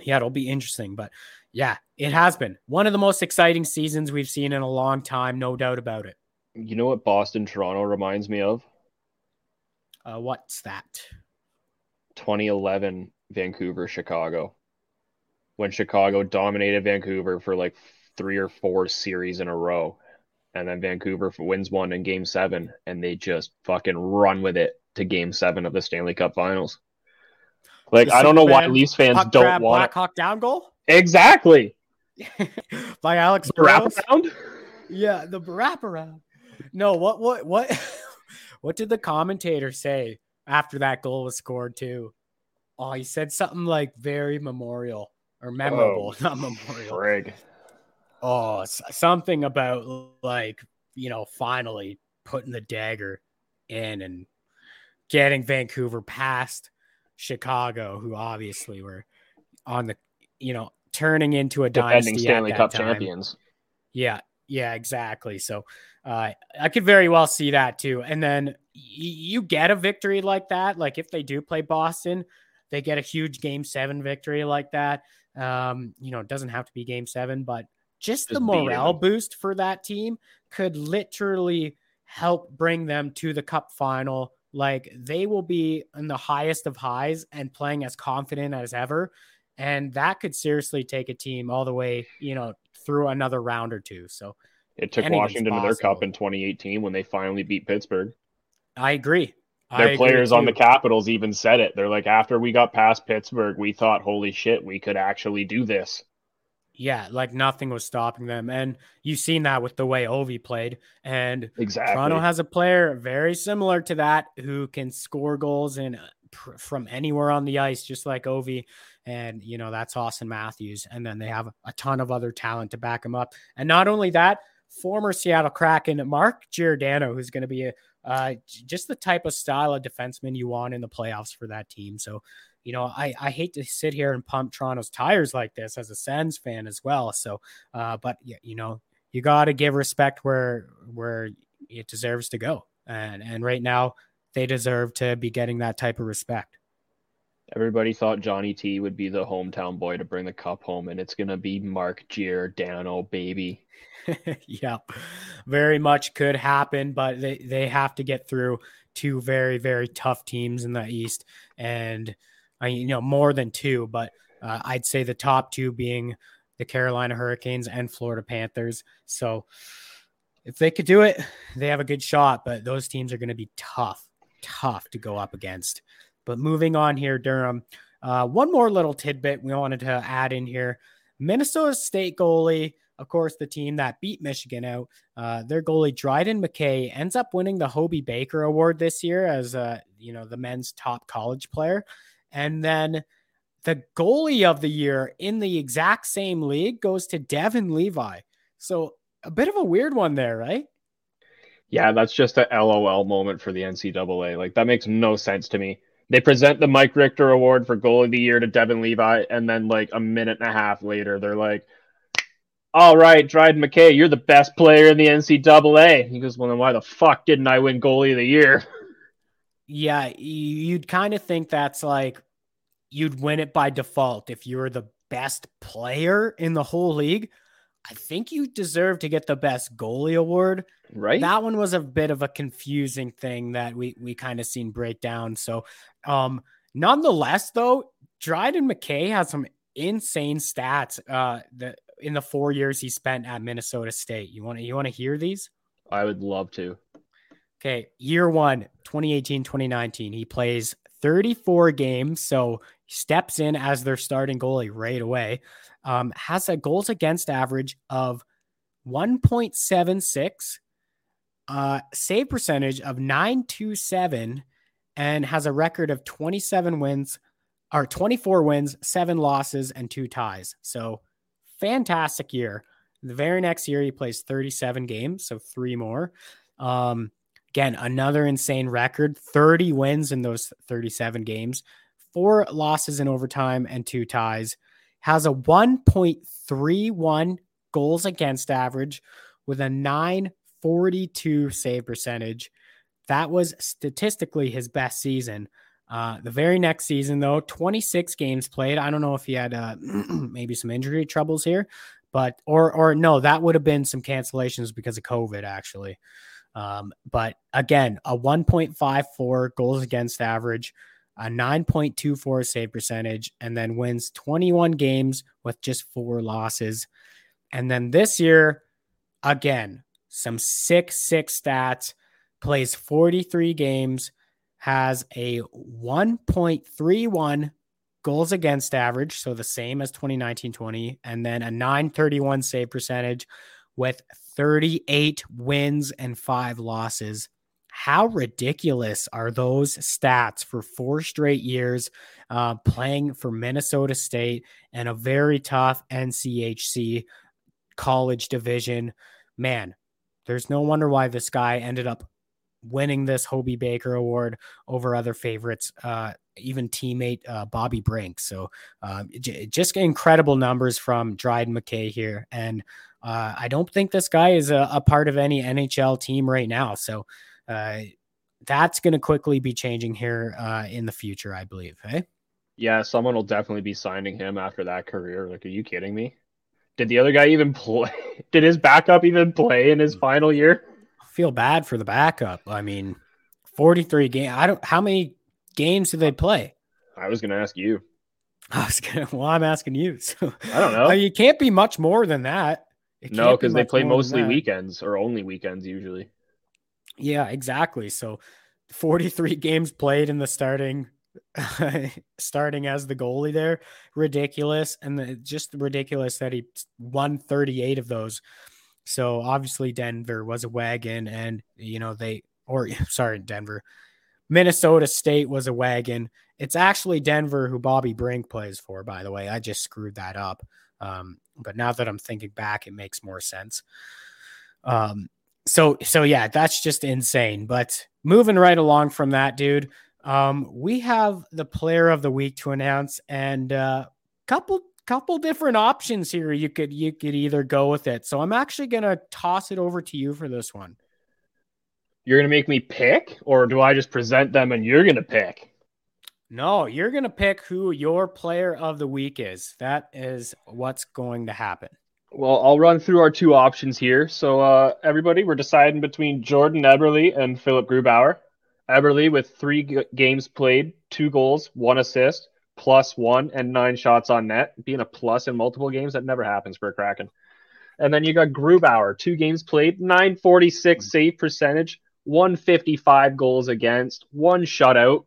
yeah, it'll be interesting. But yeah, it has been one of the most exciting seasons we've seen in a long time, no doubt about it. You know what Boston Toronto reminds me of? Uh, what's that? 2011 Vancouver Chicago. When Chicago dominated Vancouver for like three or four series in a row. And then Vancouver wins one in game seven, and they just fucking run with it to game seven of the Stanley Cup finals. Like, I don't know why Leafs fans Puck don't grab, want Black Hawk down goal Exactly. by Alex wraparound? Yeah, the wraparound. No, what what what what did the commentator say after that goal was scored too? Oh, he said something like very memorial or memorable, Oh, not memorial. Frig. Oh, something about like, you know, finally putting the dagger in and getting Vancouver past Chicago, who obviously were on the, you know, turning into a Defending dynasty Stanley at Cup time. champions. Yeah, yeah, exactly. So uh, I could very well see that too. And then y- you get a victory like that. Like if they do play Boston, they get a huge game seven victory like that. Um, you know, it doesn't have to be game seven, but just, the Just beating morale boost for that team could literally help bring them to the cup final. Like they will be in the highest of highs and playing as confident as ever. And that could seriously take a team all the way, you know, through another round or two. So It took Washington to their cup in 2018 when they finally beat Pittsburgh. I agree. I Their agree players on the. Capitals even said it. They're like, after we got past Pittsburgh, we thought, holy shit, we could actually do this. Yeah, like nothing was stopping them. And you've seen that with the way Ovi played. And Exactly. Toronto has a player very similar to that who can score goals and pr- from anywhere on the ice, just like Ovi. And, you know, that's Auston Matthews. And then they have a ton of other talent to back him up. And not only that, former Seattle Kraken, Mark Giordano, who's going to be a, uh, just the type of style of defenseman you want in the playoffs for that team. So, you know, I, I hate to sit here and pump Toronto's tires like this as a Sens fan as well. So, uh, but yeah, you know, you got to give respect where where it deserves to go, and and right now they deserve to be getting that type of respect. Everybody thought Johnny T would be the hometown boy to bring the cup home, and it's gonna be Mark Giordano, baby. yeah, very much could happen, but they they have to get through two very very tough teams in the East, and I you know more than two, but uh, I'd say the top two being the Carolina Hurricanes and Florida Panthers. So if they could do it, they have a good shot, but those teams are going to be tough, tough to go up against. But moving on here, Durham. Uh, one more little tidbit we wanted to add in here. Minnesota State goalie, of course, the team that beat Michigan out, uh, their goalie Dryden McKay ends up winning the Hobey Baker Award this year as uh, you know the men's top college player, and then the goalie of the year in the exact same league goes to Devon Levi. So a bit of a weird one there, right? Yeah, that's just a LOL moment for the NCAA. Like that makes no sense to me. They present the Mike Richter Award for Goal of the Year to Devon Levi, and then like a minute and a half later, they're like, "All right, Dryden McKay, you're the best player in the NCAA." He goes, "Well, then why the fuck didn't I win Goalie of the Year?" Yeah, you'd kind of think that's like you'd win it by default if you were the best player in the whole league. I think you deserve to get the best goalie award. Right. That one was a bit of a confusing thing that we we kind of seen break down. So um nonetheless though, Dryden McKay has some insane stats uh the in the four years he spent at Minnesota State. You want to you want to hear these? I would love to. Okay, year 1, 2018-2019, he plays 34 games, so steps in as their starting goalie right away. Um, has a goals against average of 1.76, uh, save percentage of 927, and has a record of 27 wins or 24 wins, seven losses, and two ties. So fantastic year. The very next year, he plays 37 games, so three more. Um, again, another insane record 30 wins in those 37 games, four losses in overtime, and two ties. Has a 1.31 goals against average with a 942 save percentage. That was statistically his best season. Uh, the very next season, though, 26 games played. I don't know if he had uh, maybe some injury troubles here, but or or no, that would have been some cancellations because of COVID, actually. Um, but again, a 1.54 goals against average, a 9.24 save percentage, and then wins 21 games with just four losses. And then this year, again, some sick, sick stats, plays 43 games, has a 1.31 goals against average, so the same as 2019 20, and then a 931 save percentage with 38 wins and five losses. How ridiculous are those stats for four straight years uh, playing for Minnesota State and a very tough NCHC college division? Man, there's no wonder why this guy ended up winning this Hobey Baker Award over other favorites, uh, even teammate uh, Bobby Brink. So uh, j- just incredible numbers from Dryden McKay here. And uh, I don't think this guy is a, a, part of any NHL team right now. So uh, that's going to quickly be changing here uh, in the future, I believe. Hey? Yeah, someone will definitely be signing him after that career. Like, are you kidding me? Did the other guy even play? Did his backup even play in his final year? feel bad for the backup. I mean, 43 game. I don't how many games do they play? I was going to ask you. I was going to well, I'm asking you. So I don't know. you can't be much more than that. It no, because be they play mostly weekends or only weekends usually. Yeah, exactly. So 43 games played in the starting starting as the goalie there. Ridiculous. And the, just ridiculous that he won 38 of those. So obviously Denver was a wagon and you know they or sorry Denver Minnesota State was a wagon. It's actually Denver who Bobby Brink plays for by the way. I just screwed that up. Um, but now that I'm thinking back it makes more sense. Um so so yeah, that's just insane. But moving right along from that dude, um we have the player of the week to announce and uh couple couple different options here you could you could either go with it so i'm actually to toss it over to you for this one you're to make me pick or do i just present them and you're to pick no you're going to pick who your player of the week is that is what's going to happen well i'll run through our two options here so uh, everybody we're deciding between jordan eberle and philipp grubauer eberle with three g- games played two goals one assist plus one and nine shots on net, being a plus in multiple games. That never happens for a Kraken. And then you got Grubauer, two games played, 946 save percentage, 155 goals against, one shutout.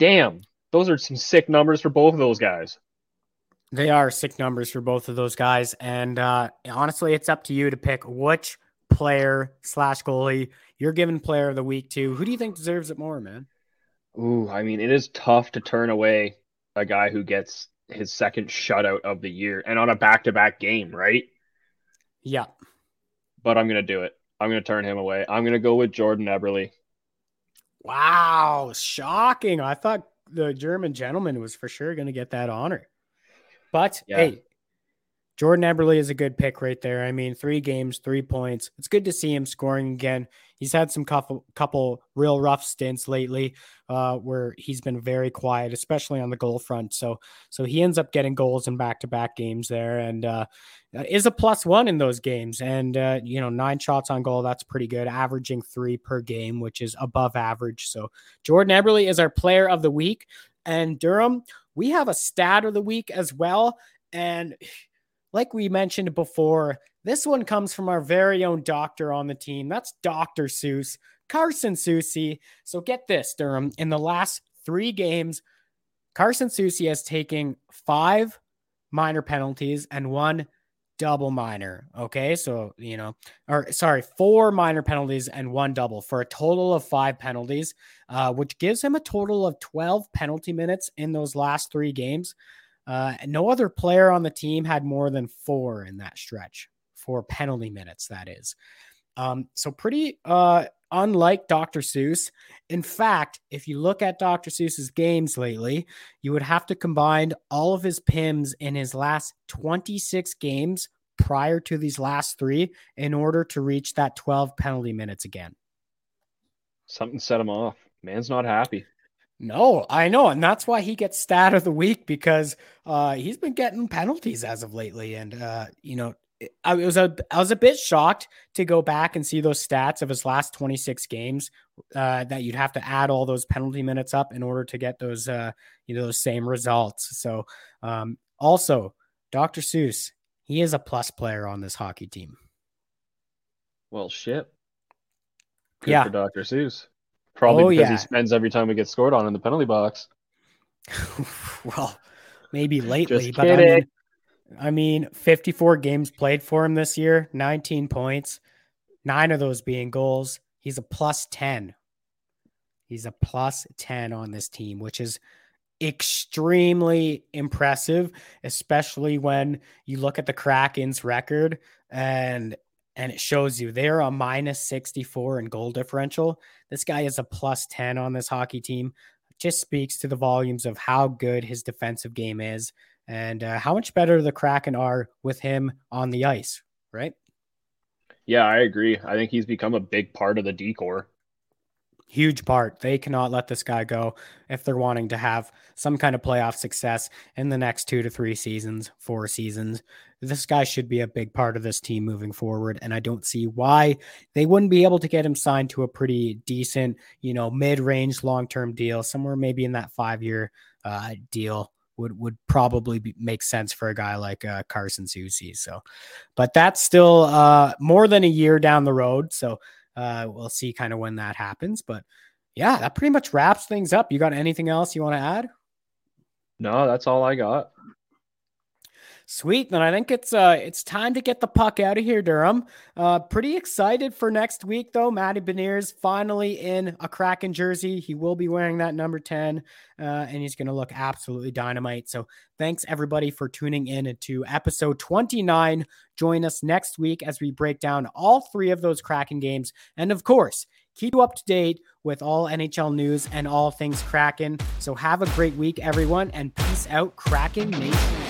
Damn, those are some sick numbers for both of those guys. They are sick numbers for both of those guys. And uh, honestly, it's up to you to pick which player slash goalie you're giving player of the week to. Who do you think deserves it more, man? Ooh, I mean, it is tough to turn away a guy who gets his second shutout of the year and on a back to back game, right? Yeah. But I'm going to do it. I'm going to turn him away. I'm going to go with Jordan Eberle. Wow. Shocking. I thought the German gentleman was for sure going to get that honor. But yeah. hey, Jordan Eberle is a good pick right there. I mean, three games, three points. It's good to see him scoring again. He's had some couple, couple real rough stints lately, uh, where he's been very quiet, especially on the goal front. So, so he ends up getting goals in back-to-back games there, and uh, is a plus one in those games. And uh, you know, nine shots on goal, that's pretty good, averaging three per game, which is above average. So, Jordan Eberle is our player of the week, and Durham, we have a stat of the week as well, and like we mentioned before, this one comes from our very own doctor on the team. That's Dr. Seuss, Carson Soucy. So get this, Durham. In the last three games, Carson Soucy has taken five minor penalties and one double minor. Okay. So, you know, or sorry, four minor penalties and one double for a total of five penalties, uh, which gives him a total of 12 penalty minutes in those last three games. Uh, no other player on the team had more than four in that stretch, for penalty minutes, that is. Um, so pretty uh, unlike Dr. Seuss. In fact, if you look at Dr. Seuss's games lately, you would have to combine all of his PIMs in his last 26 games prior to these last three in order to reach that 12 penalty minutes again. Something set him off. Man's not happy. No, I know, and that's why he gets stat of the week because uh, he's been getting penalties as of lately, and uh, you know, I was a I was a bit shocked to go back and see those stats of his last 26 games. Uh, that you'd have to add all those penalty minutes up in order to get those uh, you know those same results. So, um, also, Dr. Seuss, he is a plus player on this hockey team. Well, shit. Good yeah, for Dr. Seuss. Probably Oh, because yeah. he spends every time he gets scored on in the penalty box. well, maybe lately, but I mean, I mean, 54 games played for him this year, 19 points, nine of those being goals. He's a plus 10. He's a plus 10 on this team, which is extremely impressive, especially when you look at the Kraken's record and and it shows you they're a minus 64 in goal differential. This guy is a plus 10 on this hockey team. Just speaks to the volumes of how good his defensive game is and uh, how much better the Kraken are with him on the ice, right? Yeah, I agree. I think he's become a big part of the decor. Huge part. They cannot let this guy go if they're wanting to have some kind of playoff success in the next two to three seasons, four seasons. This guy should be a big part of this team moving forward. And I don't see why they wouldn't be able to get him signed to a pretty decent, you know, mid range long term deal, somewhere maybe in that five year uh, deal would would probably be, make sense for a guy like uh, Carson Soucy. So, but that's still uh, more than a year down the road. So uh, we'll see kind of when that happens. But yeah, that pretty much wraps things up. You got anything else you want to add? No, that's all I got. Sweet. Then I think it's uh it's time to get the puck out of here, Durham. Uh pretty excited for next week though. Matty Beniers finally in a Kraken jersey. He will be wearing that number 10 uh, and he's gonna look absolutely dynamite. So thanks everybody for tuning in to episode 29. Join us next week as we break down all three of those Kraken games. And of course, keep you up to date with all NHL news and all things Kraken. So have a great week, everyone, and peace out, Kraken Nation.